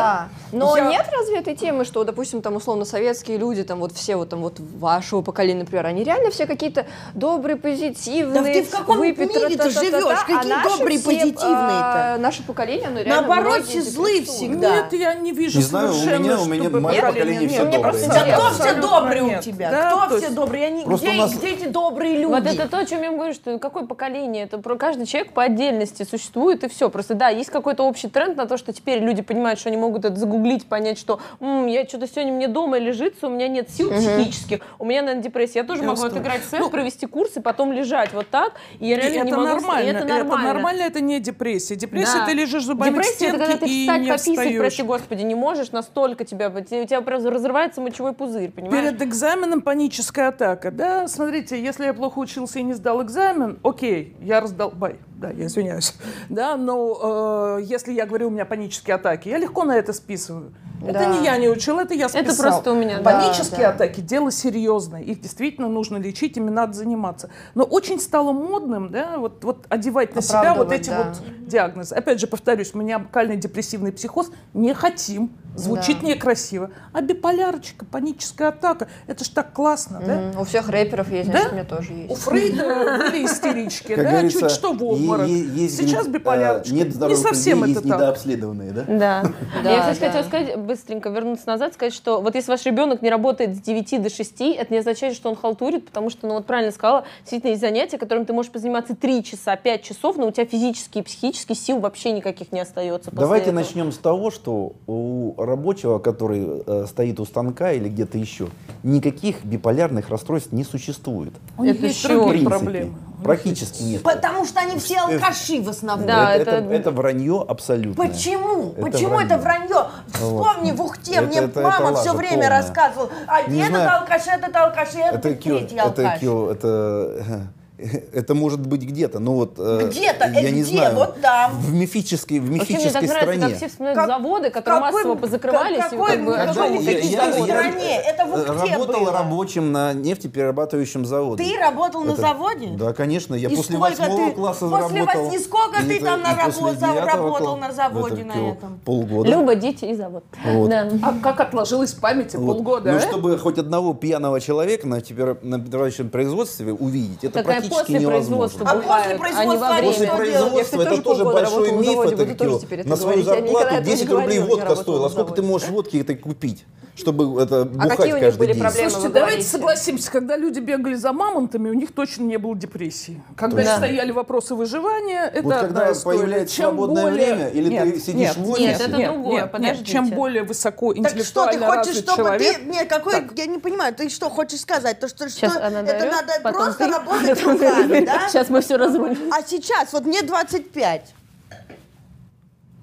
Да. Но Я- нет разве этой темы, что, допустим, там условно советские люди, там вот все вот там вот вашего поколения, например, они реально все какие-то добрые, позитивные. Да ты в каком выпить, мире ты живешь? а Какие наши добрые, все, позитивные-то? а, Наше поколение, оно реально Наоборот, все злые всегда. Нет, я не вижу Не знаю, у меня- у меня мое поколение все добрые. Да кто все добрые у тебя? Да, кто то все добрые? Они, Просто где, у нас- где эти добрые люди? Вот это то, о чем я говорю, что какое поколение, это про каждый человек по отдельности существует, и все. Просто да, есть какой-то общий тренд на то, что теперь люди понимают, что они могут это загуглить, понять, что «М, я что-то сегодня мне дома лежится, у меня нет сил психических, у меня, наверное, депрессия. Я тоже могу Ясно. отыграть сет, провести курс и потом лежать вот так, и я реально это не могу... нормально, И это нормально. это нормально, это не депрессия. Депрессия, Да. ты лежишь зубами к Депрессия, это стенке когда ты и встать, не пописать, встаешь. прости господи, не можешь, настолько тебя, у тебя просто разрывается мочевой пузырь, понимаешь? Перед экзаменом паническая атака, да? Смотрите, если я плохо учился и не сдал экзамен, окей, я раздолбай. Да, я извиняюсь. Да, но э, если я говорю, у меня панические атаки, я легко на это списываю. Это Да. не я не учил, это я списал. просто у меня, да, Панические да. атаки – дело серьезное. Их действительно нужно лечить, ими надо заниматься. Но очень стало модным, да, вот, вот одевать на себя вот эти да. вот диагнозы. Опять же, повторюсь, маниакальный депрессивный психоз не хотим. Звучит Да. некрасиво. А биполярочка, паническая атака, это ж так классно, да? М, У всех рэперов есть, Да? значит, у меня тоже У есть. Фрейда были истерички, да, чуть что в обморок. Сейчас э, биполярочка. Нет не совсем это так. Недообследованные, да? Да. [laughs] Да, я, кстати, да. хотела сказать, быстренько вернуться назад, сказать, что вот если ваш ребенок не работает с 9 до 6, это не означает, что он халтурит, потому что, ну вот правильно сказала, действительно есть занятия, которым ты можешь позаниматься 3 часа, 5 часов, но у тебя физически и психически сил вообще никаких не остается. Давайте этого. начнем с того, что у рабочего, который э, стоит у станка или где-то еще, никаких биполярных расстройств не существует. У них Это есть другие проблемы. Практически нет. Потому что они все алкаши в основном. Да, это, это- это, это вранье абсолютно. Почему? Это Почему вранье. это вранье? Вспомни, в Ухте Это- мне это- это мама лажа все время полная. рассказывала. А Не этот знаю. алкаш, этот алкаш, и этот Это третий это алкаш. кё, это [laughs] [laughs] это может быть где-то, но вот э, Где-то? я Э, не где? знаю. Вот там. В мифической, в Вообще мне так мифической нравится, стране. как все вспоминают Как- заводы, которые какой- массово позакрывались. и какой- как бы, какой- какие заводы? заводы? стране? Это в э, где работал было? рабочим на нефтеперерабатывающем заводе. Ты работал на Это- заводе? Да, конечно. Я И после восьмого ты- класса после заработал. восьми сколько И ты это- там и на после работе- работал на заводе Это на этом? Полгода. Люба, дети и завод. Вот. Да. А как отложилось в памяти Вот. полгода? Ну, а? чтобы хоть одного пьяного человека на, тепер- на перерабатывающем производстве увидеть, это практически после производства невозможно. А после а производства они. После производства это тоже большой миф, на свою зарплату этого не 10 рублей водка стоила. А сколько ты можешь водки этой купить, чтобы это бухать А какие у них были день? проблемы? Слушайте, давайте согласимся, когда люди бегали за мамонтами, у них точно не было депрессии. Когда Да. стояли вопросы выживания, это Вот когда появляется Чем свободное более- время, или ты сидишь нет, в офисе? Нет, это другое, нет, подождите. Чем более высоко Так что ты интеллектуально хочешь, чтобы человек, ты... Нет, какой... Я не понимаю, ты что хочешь сказать? То, что, Сейчас что она это дает, надо потом просто ты. работать [laughs] руками, да? Сейчас мы все разрулим. А сейчас, вот мне 25.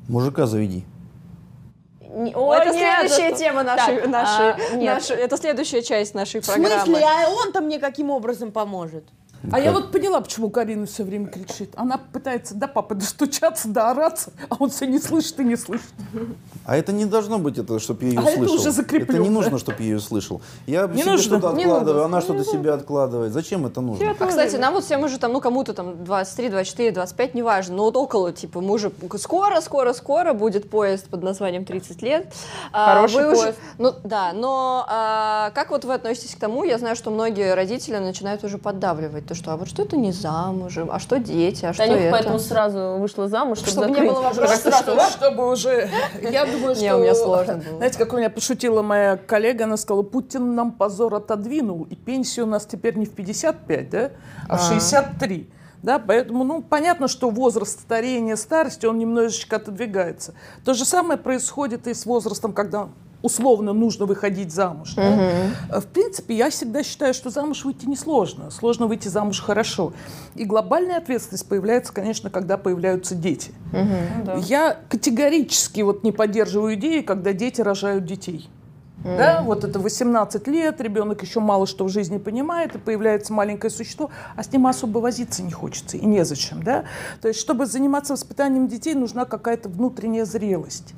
Мужика заведи. Не- О, это нет, следующая это- тема нашей, Так, нашей, а, нашей- это следующая часть нашей В программы. смысле? А он-то мне каким образом поможет? А я вот поняла, почему Карина все время кричит. Она пытается до папы достучаться, доораться, а он все не слышит и не слышит. А это не должно быть, это, чтобы я ее А это слышал. уже закреплено, Это не нужно, чтобы я ее слышал. Я Не себе нужно? что-то откладываю, она что-то себе откладывает. Зачем это нужно? А, кстати, нам вот всем уже там, ну, кому-то там 23, 24, 25, неважно, но вот около, типа, мы уже скоро, скоро, скоро будет поезд под названием 30 лет. А, Хороший вы уже- поезд. ну, да, но а, как вот вы относитесь к тому, я знаю, что многие родители начинают уже поддавливать, то, что, а вот что это не замужем, а что дети, а что Таня это? поэтому сразу вышла замуж, чтобы, Чтобы не было вопросов, что, чтобы уже... Я думаю, что... Не, у меня сложно было. Знаете, как у меня пошутила моя коллега, она сказала, Путин нам позор отодвинул, и пенсия у нас теперь не в 55, да, а в 63. Да, поэтому, ну, понятно, что возраст старения, старости, он немножечко отодвигается. То же самое происходит и с возрастом, когда условно нужно выходить замуж. да. Э, В принципе, я всегда считаю, что замуж выйти несложно. Сложно выйти замуж хорошо. И глобальная ответственность появляется, конечно, когда появляются дети. Я категорически вот не поддерживаю идеи, когда дети рожают детей. Да, вот это 18 лет, ребенок еще мало что в жизни понимает, и появляется маленькое существо, а с ним особо возиться не хочется и незачем, да. То есть, чтобы заниматься воспитанием детей, нужна какая-то внутренняя зрелость.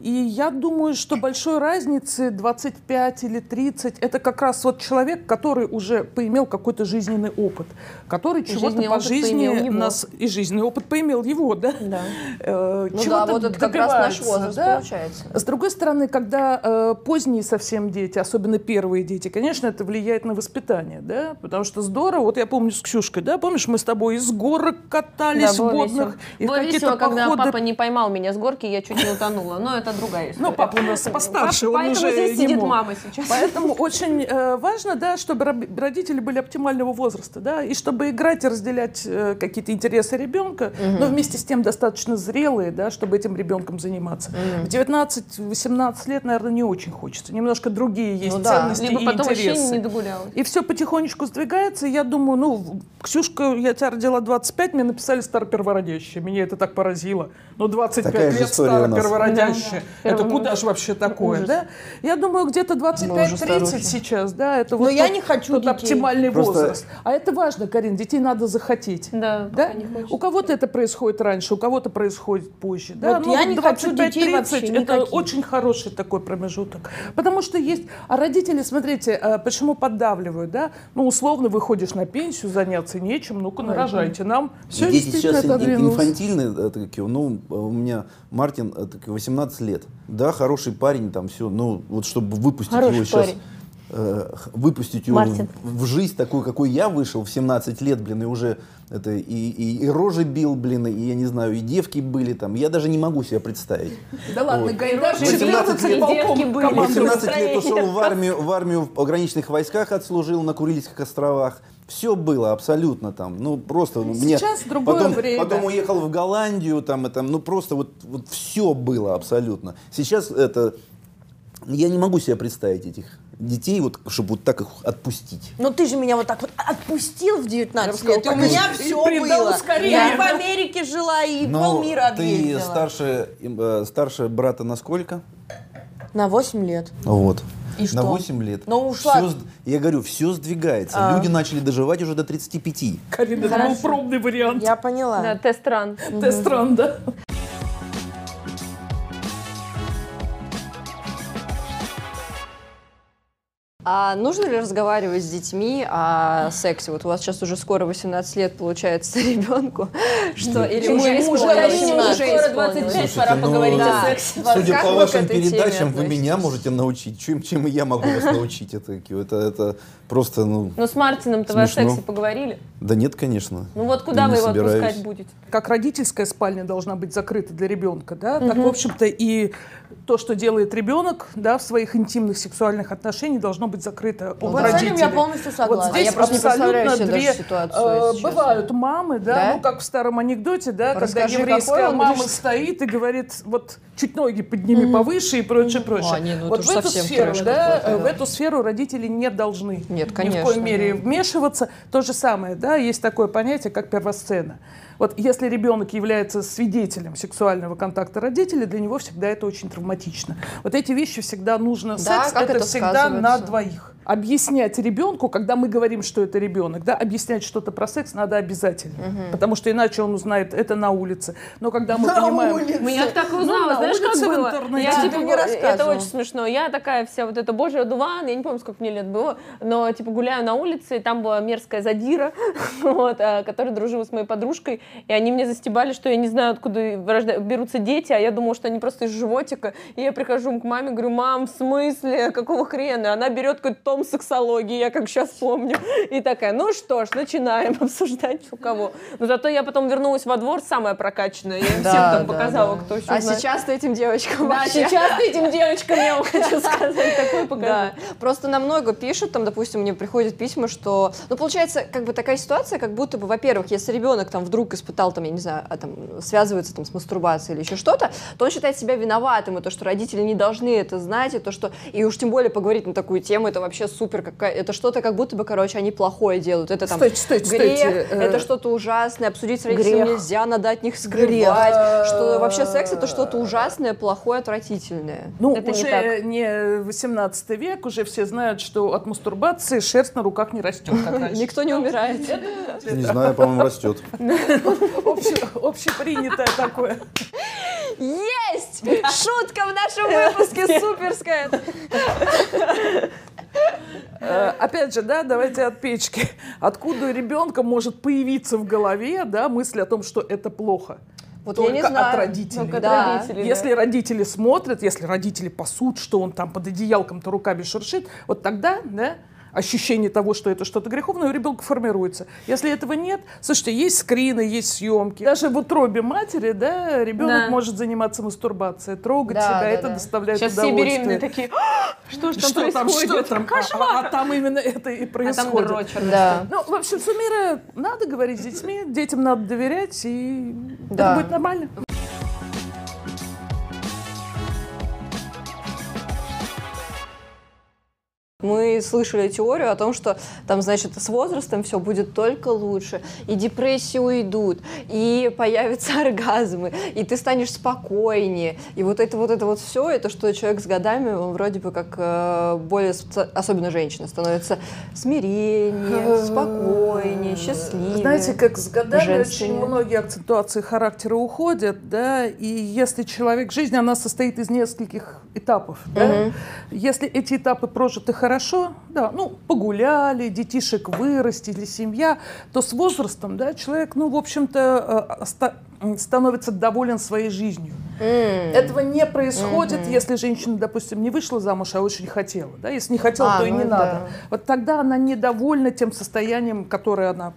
И я думаю, что большой разницы 25 или 30 это как раз вот человек, который уже поимел какой-то жизненный опыт, который чего-то по жизни нас и жизненный опыт поимел его, да? Да. Э, Ну да, вот это как раз наш возраст да? получается. С другой стороны, когда э, поздние совсем дети, особенно первые дети, конечно, это влияет на воспитание, да, потому что здорово, вот я помню с Ксюшкой, да, помнишь, мы с тобой из горок катались Да, водных, и Было весело, когда походы папа не поймал меня с горки, я чуть не утонула. Но это другая история. Ну, папа у нас постарше, он уже здесь не сидит мог. мама сейчас. Поэтому очень э, важно, да, чтобы родители были оптимального возраста, да, и чтобы играть и разделять э, какие-то интересы ребенка, но вместе с тем достаточно зрелые, да, чтобы этим ребенком заниматься. В 19-18 лет, наверное, не очень хочется. Немножко другие есть Ну да. ценности Либо и потом интересы. не догулялась. И все потихонечку сдвигается. И я думаю, ну, Ксюшка, я тебя родила 25, мне написали старопервородящая. Меня это так поразило. Ну, 25 Такая лет старопервородящая. Да, да. Это куда же вообще такое, Ужас. да? Я думаю, где-то Мы уже 25-30 старухи. сейчас, да, это Но вот я тот- не хочу тот детей. оптимальный Просто- возраст. А это важно, Карин, детей надо захотеть. Да, Да? У кого-то это происходит раньше, у кого-то происходит позже. Да? Вот я не хочу детей 25-30 вообще это никаких. очень хороший такой промежуток. Потому что есть... А родители, смотрите, э, почему поддавливают, да? Ну, условно, выходишь на пенсию, заняться нечем, ну-ка, нарожайте нам. Все дети сейчас инфантильные, э, такие, ну, э, у меня Мартин э, такой 18 лет. Да, хороший парень, там все, ну, вот чтобы выпустить Хороший его сейчас, парень. выпустить его Мартин. в, в жизнь такую, какой я вышел в 17 лет, блин, и уже это и, и, и рожи бил, блин, и я не знаю, и девки были там, я даже не могу себе представить. Да ладно. Гайдар 18 14 лет девки были. командует. 18 лет ушел в армию, в армию в пограничных войсках отслужил на Курильских островах. Все было абсолютно там, ну просто ну, мне Сейчас другое потом, время. потом уехал в Голландию, там это, ну просто вот, вот все было абсолютно. Сейчас это я не могу себе представить этих детей, вот чтобы вот так их отпустить. Но ты же меня вот так вот отпустил в 19 Я лет, и у меня «Так, и все было. скорее». Я и в Америке жила, и Но полмира ты объездила. старше, э, старше брата на сколько? На 8 лет. Вот. И что? На 8 лет. Но ушла- Всё сд- Я говорю, все сдвигается. Люди начали доживать уже до 35. Карина, это был пробный вариант. Я поняла. Да, тест-ран. Тест-ран, да? А нужно ли разговаривать с детьми о сексе? Вот у вас сейчас уже скоро 18 лет получается [laughs] ребенку, что или уже исполнилось? 18? Уже Скоро исполнилось. 25, Слушайте, пора ну, поговорить о сексе. Судя по вашим передачам, вы меня можете научить. Чем, чем и я могу вас научить? Это, это, это просто, ну... Ну, с Мартином-то вы о сексе поговорили? Да нет, конечно. Ну вот куда вы его отпускать будете? как родительская спальня должна быть закрыта для ребенка, да, так, в общем-то, и то, что делает ребенок, да, в своих интимных сексуальных отношениях, должно быть закрыто от с этим родителей. я полностью согласна. Вот здесь я просто не абсолютно даже две, ситуацию, э, бывают мамы, да, Да? ну как в старом анекдоте, да, когда Расскажи, какой еврейская мама что? стоит и говорит, вот чуть ноги подними повыше и прочее, прочее. А, не, ну вот в эту сферу, да, э, да. в эту сферу родители не должны Нет, ни в конечно, коей мере да. вмешиваться. То же самое, да, есть такое понятие, как первосцена. Вот если ребенок является свидетелем сексуального контакта родителей, для него всегда это очень травматично. Вот эти вещи всегда нужно. Да, Секс это, это всегда на двоих. Объяснять ребенку, когда мы говорим, что это ребенок, да, объяснять что-то про секс надо обязательно, потому что иначе он узнает это на улице. Но когда мы понимаем, Ну, я так и узнала, на знаешь, как улице, было? Я, типа, мне это очень смешно. Я такая вся вот эта божья дуван, я не помню, сколько мне лет было, но, типа, гуляю на улице, и там была мерзкая задира, [laughs] вот, а, которая дружила с моей подружкой, и они мне застебали, что я не знаю, откуда берутся дети, а я думала, что они просто из животика, и я прихожу к маме, говорю, мам, в смысле, какого хрена? Она берет какой-то том сексологии, я как сейчас помню, и такая, ну что ж, начинаем [laughs] обсуждать, у кого. Но зато я потом вернулась во двор самая прокачанная, я им всем Да, там да, показала, да. кто еще А знает. сейчас ты этим девочкам Да, вообще- сейчас ты этим девочкам, я вам хочу [laughs] сказать, такое покажу. Да, просто нам много пишут, там, допустим, мне приходят письма, что, ну, получается, как бы такая ситуация, как будто бы, во-первых, если ребенок там вдруг испытал, там, я не знаю, а, там, связывается там с мастурбацией или еще что-то, то он считает себя виноватым, и то, что родители не должны это знать, и то, что, и уж тем более поговорить на такую тему, это вообще супер, какая, это что-то, как будто бы, короче, они плохое делают, это там Стойте, стойте, грех, стойте, э, это что-то ужасное, обсудить с родителями Грех. нельзя, надо от них скрывать, что вообще секс это что-то ужасное, плохое, отвратительное. Ну, Это не уже так. не, 18 век, уже все знают, что от мастурбации шерсть на руках не растет. [laughs] Никто не умирает. [laughs] Не знаю, по-моему, растет. Обще- Общепринятое такое. Есть! Шутка в нашем выпуске суперская. Э, Опять же, да, давайте от печки. Откуда у ребенка может появиться в голове, да, мысль о том, что это плохо? Вот Только я не знаю. от родителей. Только от Да. да. Если родители смотрят, если родители пасут, что он там под одеялком-то руками шуршит, вот тогда, да, ощущение того, что это что-то греховное, у ребенка формируется. Если этого нет, слушайте, есть скрины, есть съемки. Даже в утробе матери, да, ребенок Да. может заниматься мастурбацией, трогать Да, себя, да, это да. доставляет Сейчас все удовольствие. беременные такие, «А, что же там что там, происходит? что там? А- А, а там именно это и А там происходит. дрочер. Да. Ну, в общем, суммируя, надо говорить с детьми, детям надо доверять, и Да. это будет нормально. Мы слышали теорию о том, что там, значит, с возрастом все будет только лучше, и депрессии уйдут, и появятся [laughs] оргазмы, и ты станешь спокойнее. И вот это вот это вот все, это что человек с годами, он вроде бы как э, более, особенно женщина, становится смиреннее, спокойнее, счастливее. Знаете, как с годами женственнее. очень многие акцентуации характера уходят, да, и если человек, жизнь, она состоит из нескольких этапов, да. Если эти этапы прожиты хорошо, да, ну, погуляли, детишек вырастили, семья, то с возрастом, да, человек, ну, в общем-то, э, оста- становится доволен своей жизнью. Этого не происходит, если женщина, допустим, не вышла замуж, а очень хотела. Да? Если не хотела, А, то и ну не да. надо. Вот тогда она недовольна тем состоянием, которое она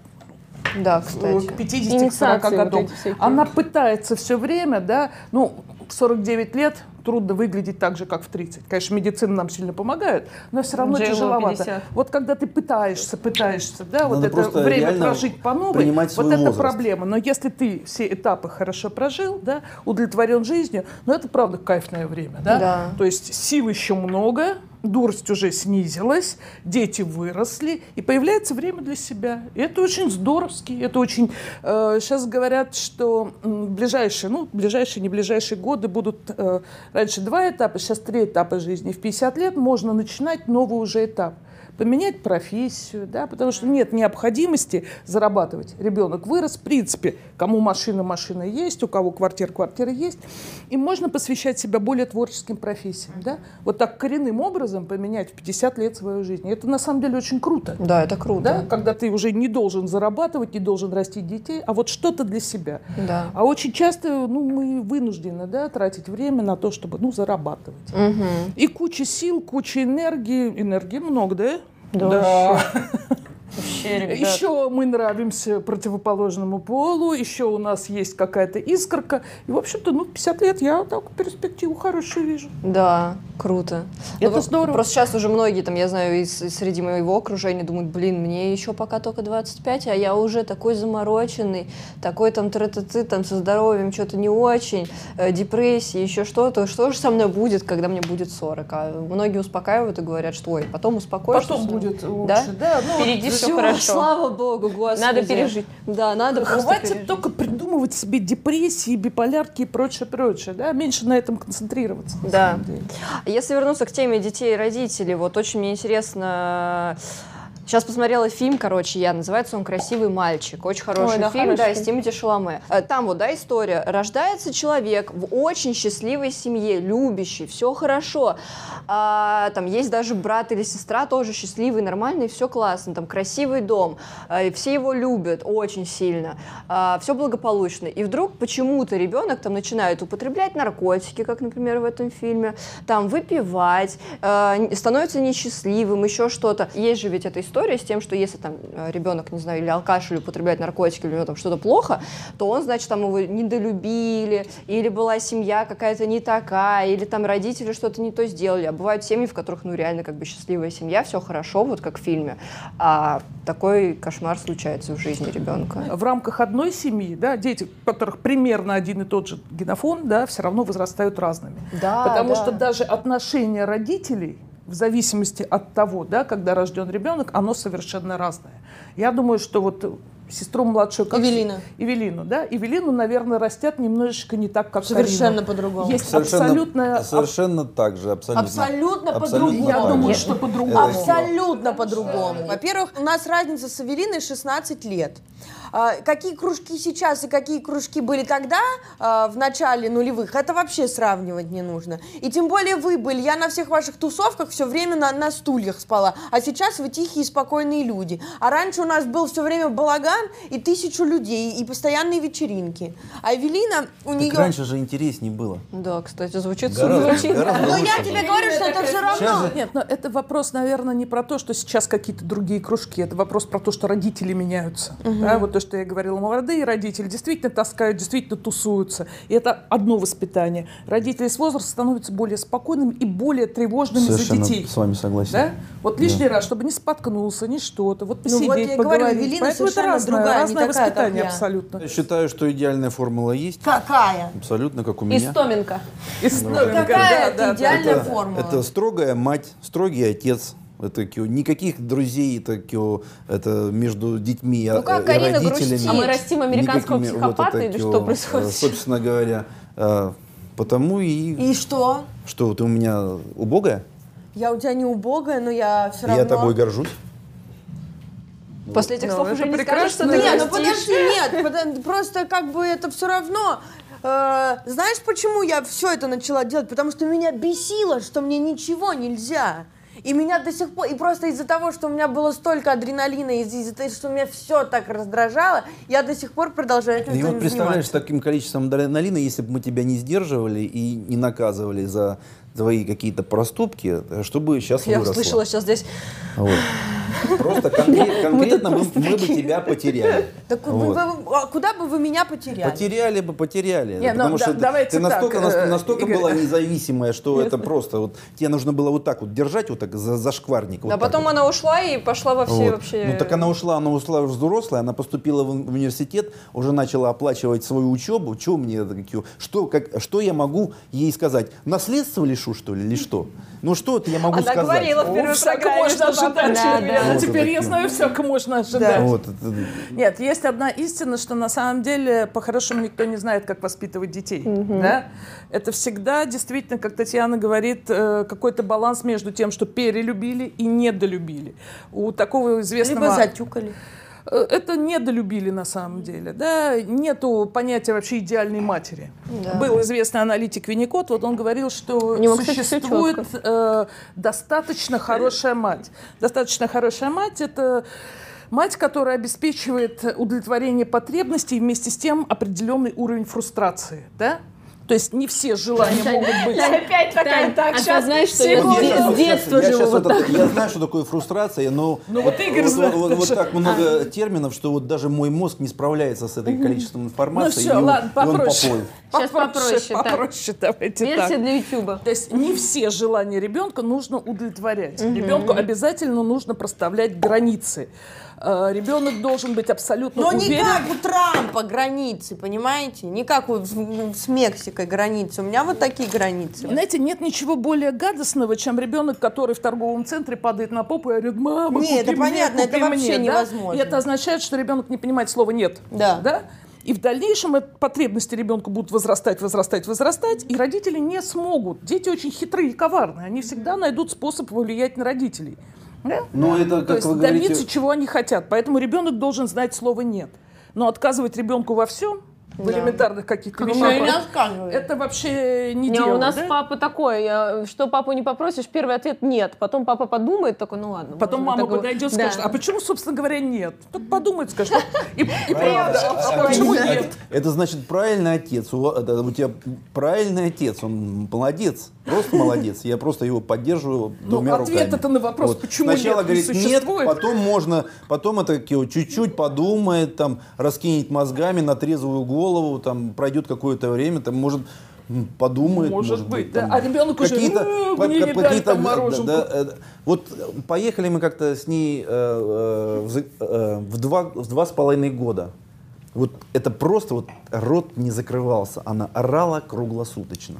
Да, к кстати. 50-40 Инициации вот годам. эти всякие. Она пытается все время, да, ну, в 49 лет трудно выглядеть так же, как в 30. Конечно, медицина нам сильно помогает, но все равно J.Lo тяжеловато. 50. Вот когда ты пытаешься, пытаешься, да, вот Надо это просто время прожить по новой, вот это возраст. проблема. Но если ты все этапы хорошо прожил, да, удовлетворен жизнью, ну, это правда кайфное время, да? Да. То есть сил еще много, дурость уже снизилась, дети выросли, и появляется время для себя. И это очень здоровски, это очень... э, сейчас говорят, что ближайшие, ну, ближайшие, не ближайшие годы будут э, раньше два этапа, сейчас три этапа жизни. В 50 лет можно начинать новый уже этап поменять профессию, да, потому что нет необходимости зарабатывать. Ребенок вырос, в принципе, кому машина, машина есть, у кого квартира, квартира есть, и можно посвящать себя более творческим профессиям, да. Вот так коренным образом поменять в 50 лет свою жизнь. Это на самом деле очень круто. Да, это круто. Да, когда ты уже не должен зарабатывать, не должен растить детей, а вот что-то для себя. Да. А очень часто ну, мы вынуждены да, тратить время на то, чтобы ну, зарабатывать. И куча сил, куча энергии. Энергии много, да? Да, [laughs] Вообще, ребят. Еще мы нравимся противоположному полу, еще у нас есть какая-то искорка. И, в общем-то, ну, 50 лет я так перспективу хорошую вижу. Да, круто. Это Ну, здорово. Просто сейчас уже многие, там, я знаю, из, из среди моего окружения думают, блин, мне еще пока только 25, а я уже такой замороченный, такой там тра-та-ты, там со здоровьем что-то не очень, э, депрессия, еще что-то. Что же со мной будет, когда мне будет 40? А многие успокаивают и говорят, что ой, потом успокоишься. Потом всё». будет лучше. Да? Да? Ну, Впереди все Всё, хорошо. слава богу, господи. Надо пережить. Да, надо Хватит пережить. только придумывать себе депрессии, биполярки и прочее, прочее. Да? Меньше на этом концентрироваться. на Да. самом деле. Если вернуться к теме детей и родителей, вот очень мне интересно. Сейчас посмотрела фильм, короче, я, называется он «Красивый мальчик». Очень хороший Ой, да, фильм, хороший да, фильм. с Тимоти Шаломе. Э, Там вот, да, история. Рождается человек в очень счастливой семье, любящий, все хорошо. А, там есть даже брат или сестра тоже счастливый, нормальный, все классно. Там красивый дом, и все его любят очень сильно. все благополучно. И вдруг почему-то ребенок там начинает употреблять наркотики, как, например, в этом фильме, там выпивать, э, становится несчастливым, еще что-то. Есть же ведь эта история с тем, что если там э, ребенок, не знаю, или алкаш, или употребляет наркотики, или у него там что-то плохо, то он, значит, там его недолюбили, или была семья какая-то не такая, или там родители что-то не то сделали. А бывают семьи, в которых, ну, реально как бы счастливая семья, все хорошо, вот как в фильме. А такой кошмар случается в жизни ребенка. В рамках одной семьи, да, дети, у которых примерно один и тот же генофон, да, все равно возрастают разными. Да, Потому да. что даже отношение родителей в зависимости от того, да, когда рожден ребенок, оно совершенно разное. Я думаю, что вот сестру младшую... Как Эвелина. Эвелину, да? Эвелину, наверное, растят немножечко не так, как Совершенно Карину. по-другому. Есть Совершенно, абсолютная... совершенно так же, абсолютно. Абсолютно Абсолютно по-другому. Я думаю, что по-другому. Абсолютно по-другому. Во-первых, у нас разница с Эвелиной 16 лет. А, Какие кружки сейчас и какие кружки были тогда, а, в начале нулевых, это вообще сравнивать не нужно. И тем более вы были. Я на всех ваших тусовках все время на, на стульях спала. А сейчас вы тихие и спокойные люди. А раньше у нас был все время балаган и тысячу людей, и постоянные вечеринки. А Эвелина, у Так нее... раньше же интереснее было. Да, кстати, звучит Гораздо, супер. гораздо Но я тебе говорю, что это все равно. Нет, но это вопрос, наверное, не про то, что сейчас какие-то другие кружки. Это вопрос про то, что родители меняются. Да, вот то, что я говорила, молодые родители действительно таскают, действительно тусуются. И это одно воспитание. Родители с возраста становятся более спокойными и более тревожными Совершенно за детей. с вами согласен. Да? Вот лишний раз, чтобы не споткнулся, ни что-то. Вот Ну посидеть, вот я говорю, поговорить. Эвелина Поэтому это совершенно разное, другая, не такая, как воспитание я. абсолютно. Я считаю, что идеальная формула есть. Какая? Абсолютно, как у меня. Истоминка. История, Какая да, да, это идеальная это, формула? это строгая мать, строгий отец. Это никаких друзей, это, кё, это между детьми Ну, как и Карина родителями. грустит. А мы растим американского Никакими, психопата это или что происходит? э, Собственно говоря, э, потому и, И что? что ты у меня убогая, Я у тебя не убогая, но я все равно... я тобой горжусь. После этих Ну, слов уже не прекрасно. скажешь, что ты Нет, ну подожди, нет, подо- просто как бы это все равно. Э, знаешь, почему я все это начала делать? Потому что меня бесило, что мне ничего нельзя. И меня до сих пор, и просто из-за того, что у меня было столько адреналина, из- из-за того, что меня все так раздражало, я до сих пор продолжаю этим И вот представляешь, заниматься. с таким количеством адреналина, если бы мы тебя не сдерживали и не наказывали за твои какие-то проступки, что бы сейчас Я выросло? услышала сейчас здесь. Вот. Просто конкрет- конкретно мы, бы тебя потеряли. А куда бы вы меня потеряли? Потеряли бы, потеряли. Ну, потому что ты настолько, э, была независимая, что это просто вот тебе нужно было вот так вот держать вот так за, шкварник. А потом она ушла и пошла во все вообще... Ну так она ушла, она ушла взрослая, она поступила в ун- в университет, уже начала оплачивать свою учебу. Мне что, как, что я могу ей сказать? Наследство лишу, что ли, или что? Ну что это я могу Она сказать? говорила в первой всяко программе, можно ожидать. Да, да. Вот Теперь я знаю, всяко можно ожидать. Вот, это- Нет, есть одна истина, что на самом деле по-хорошему никто не знает, как воспитывать детей. Да? Это всегда действительно, как Татьяна говорит, э, какой-то баланс между тем, что перелюбили и недолюбили. У такого известного... Либо затюкали. Э, Это недолюбили на самом деле. Да? Нету понятия вообще идеальной матери. Да. Был известный аналитик Винникот, вот он говорил, что существует э, достаточно хорошая мать. Достаточно хорошая мать – это мать, которая обеспечивает удовлетворение потребностей и вместе с тем определенный уровень фрустрации. Да? То есть не все желания могут быть. Опять такая, так, а сейчас знаешь, что я я с детства я живу вот так. Я знаю, что такое фрустрация, но Ну вот так много терминов, что вот даже мой мозг не справляется с этой количеством Ну информации. все, и он- ладно, он попроще. попроще, так. Попроще, давайте Версия так. для Ютуба. То есть не все желания ребенка нужно удовлетворять. Ребенку обязательно нужно проставлять границы. Э, Ребенок должен быть абсолютно Но не уверен. как у Трампа границы, понимаете? Не как у- с, с Мексикой границы. У меня вот такие границы. Знаете, нет ничего более гадостного, чем ребенок, который в торговом центре падает на попу и говорит, мама, Не, купи это мне, понятно, это вообще мне», да? невозможно. И это означает, что ребенок не понимает слова «нет». Да. И в дальнейшем это- потребности ребенка будут возрастать, возрастать, возрастать, и родители не смогут. Дети очень хитрые и коварные. Они всегда найдут способ повлиять на родителей. Да? Но это, То как есть вы добиться, говорите, чего они хотят. Поэтому ребенок должен знать слово «нет». Но отказывать ребенку во всем, в элементарных каких-то вещах, это вообще не, Не, дело. у нас да? папа такой, э, что папу не попросишь, первый ответ нет. Потом папа подумает, такой, ну ладно. Потом мама подойдет и Да. скажет, а почему, собственно говоря, нет? Так подумает, скажет, и, и правда, а почему нет? Это значит правильный отец. У, это у тебя правильный отец. Он молодец. Просто молодец. Я просто его поддерживаю Ну, двумя ответ руками. это на вопрос, почему Сначала нет, не говорит нет, существует. потом можно, потом это чуть-чуть подумает, там, раскинет мозгами на трезвую голову, там, пройдет какое-то время, там, может, подумает. Может быть, да. там, А ребенок уже, какие-то- «Э, по- мне какие-то, там да, мороженку». да, э, Вот поехали мы как-то с ней э, э, э, в два, в два с половиной года. Вот это просто вот рот не закрывался. Она орала круглосуточно.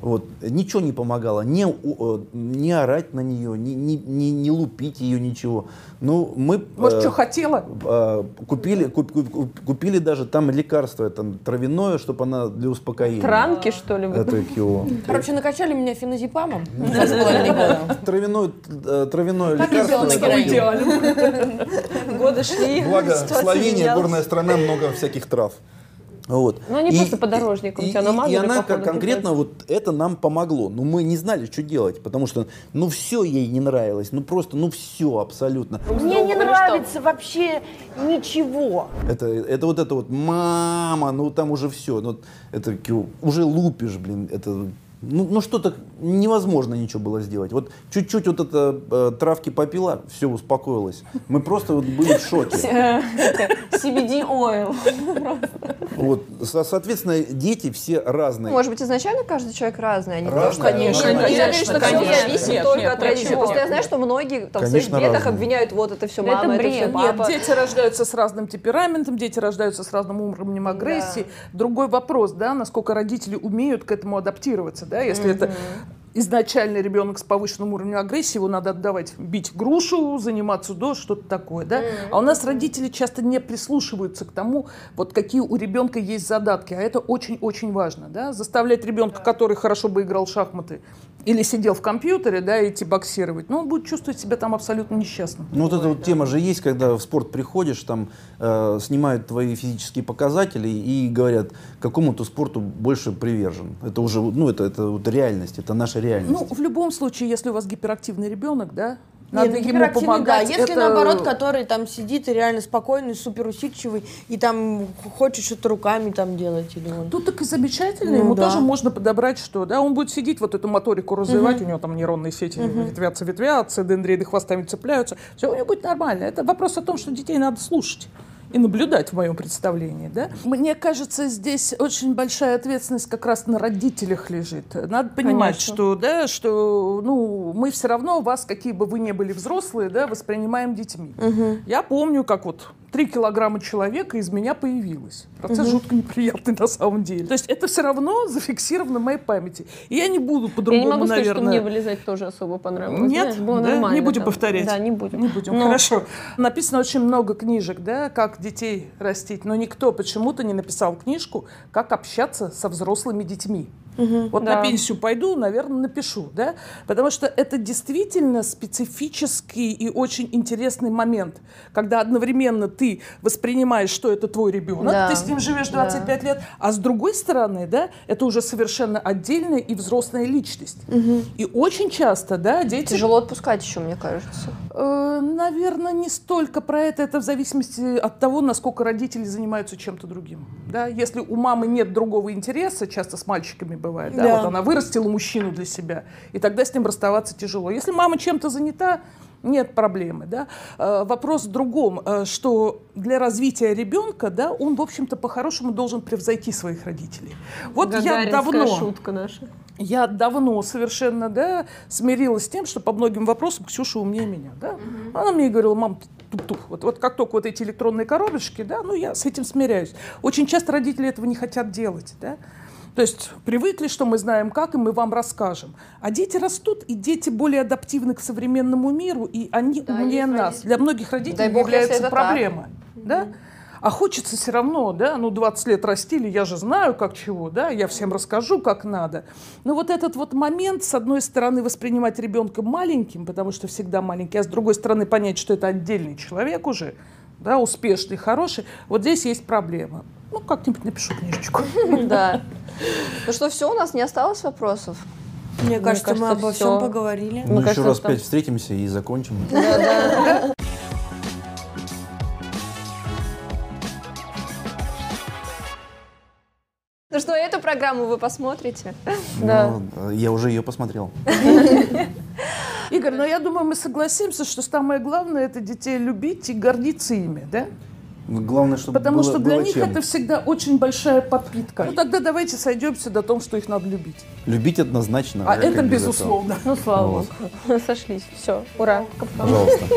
Вот. Ничего не помогало. Не, э, не орать на нее, не, не, не, не лупить ее, ничего. Ну, мы... Может, э, что хотела? э, купили, куп- куп- купили даже там лекарство там, травяное, чтобы она для успокоения. Транки, что ли? Это как его? Короче, накачали меня феназепамом. [laughs] Травяное, э, травяное Как лекарство. это его. [laughs] Годы шли. Благо, Словения, горная страна, много всяких трав. Вот. Ну, они просто подорожником и, тебя и- намазали, И она походу, кон- конкретно вот это нам помогло. Но мы не знали, что делать, потому что ну все ей не нравилось. Ну просто, ну все абсолютно. Мне не нравится вообще ничего. Это, это вот это вот мама, ну там уже все. Ну, это уже лупишь, блин. Это, ну, ну что-то невозможно ничего было сделать. Вот чуть-чуть вот это э, травки попила, все успокоилось. Мы просто вот были в шоке. [laughs] CBD oil. Вот, со- соответственно, дети все разные. Может быть, изначально каждый человек разный, а не Разный, то, что конечно, Я говорю, конечно, что все конечно. зависит Нет, только нет, от родителей. Просто я знаю, что многие там, в Конечно, своих бедах разные. обвиняют, вот это все мама, это, все папа. Нет, дети рождаются с разным темпераментом, дети рождаются с разным уровнем агрессии. Другой вопрос, да, насколько родители умеют к этому адаптироваться, да, если это изначально ребенок с повышенным уровнем агрессии, его надо отдавать, бить грушу, заниматься до, что-то такое, да. А у нас родители часто не прислушиваются к тому, вот какие у ребенка есть задатки, а это очень-очень важно, да. Заставлять ребенка, который хорошо бы играл в шахматы или сидел в компьютере, да, идти боксировать, ну, он будет чувствовать себя там абсолютно несчастным. Ну вот эта вот тема же есть, когда в спорт приходишь, там э, снимают твои физические показатели и говорят, к какому ты спорту больше привержен. Это уже, ну это, это вот реальность, это наша реальность. Ну, в любом случае, если у вас гиперактивный ребенок, да, Надо Нет, ну, ему помогать. Да. Если Это- наоборот, который там сидит и реально спокойный, супер усидчивый, и там хочет что-то руками там делать или он. Тут так и замечательно, Ну ему да. тоже можно подобрать, что да, он будет сидеть, вот эту моторику развивать, у него там нейронные сети ветвятся, ветвятся, дендриды хвостами цепляются, все у него будет нормально. Это вопрос о том, что детей надо слушать и наблюдать в моем представлении. Да? Мне кажется, здесь очень большая ответственность как раз на родителях лежит. Надо понимать, Конечно. что, да, что ну, мы все равно вас, какие бы вы ни были взрослые, да, воспринимаем детьми. Я помню, как вот три килограмма человека из меня появилось. Процесс жутко неприятный на самом деле. То есть это все равно зафиксировано в моей памяти. И я не буду Я по-другому, не могу сказать, что наверное... мне вылезать тоже особо понравилось. Нет, Знаешь, было да? нормально не будем там. повторять. Да, не будем. Не будем, Но- хорошо. Написано очень много книжек, да, как детей растить, но никто почему-то не написал книжку, как общаться со взрослыми детьми. Вот Да. на пенсию пойду, наверное, напишу, да, потому что это действительно специфический и очень интересный момент, когда одновременно ты воспринимаешь, что это твой ребенок, Да. ты с ним живешь 25 лет, а с другой стороны, да, это уже совершенно отдельная и взрослая личность. И очень часто, да, дети Тяжело отпускать еще, мне кажется. наверное, не столько про это. Это в зависимости от того, насколько родители занимаются чем-то другим. Да? Если у мамы нет другого интереса, часто с мальчиками бывает, да? Да. вот она вырастила мужчину для себя, и тогда с ним расставаться тяжело. Если мама чем-то занята, нет проблемы. Да? Э, Вопрос в другом, э, что для развития ребенка, да, он, в общем-то, по-хорошему должен превзойти своих родителей. Вот я давно... шутка наша. Я давно совершенно да, смирилась с тем, что по многим вопросам Ксюша умнее меня. Да? Она мне говорила, мам, туп-туп. Вот, вот как только вот эти электронные коробочки, да, ну я с этим смиряюсь. Очень часто родители этого не хотят делать. Да? То есть привыкли, что мы знаем как, и мы вам расскажем. А дети растут, и дети более адаптивны к современному миру, и они Да, умнее нас. Для многих родителей Дай является это так. проблема. Да? А хочется все равно, да, ну 20 лет растили, я же знаю, как чего, да, я всем расскажу, как надо. Но вот этот вот момент, с одной стороны, воспринимать ребенка маленьким, потому что всегда маленький, а с другой стороны, понять, что это отдельный человек уже, да, успешный, хороший, вот здесь есть проблема. Ну, как-нибудь напишу книжечку. [laughs] Да. Ну что, все, у нас не осталось вопросов? Мне кажется, мы обо всем поговорили. Ну, еще раз пять встретимся и закончим. [laughs] Ну что, эту программу вы посмотрите? Да. Ну, я уже ее посмотрел. Игорь, но я думаю, мы согласимся, что самое главное это детей любить и гордиться ими, да? Ну, Главное, чтобы Потому было- что для было них чем. это всегда очень большая подпитка. Ну тогда давайте сойдемся до том, что их надо любить. Любить однозначно. А это без этого. безусловно. Ну, слава Вот. богу. Сошлись. Все. Ура. Пожалуйста. [laughs]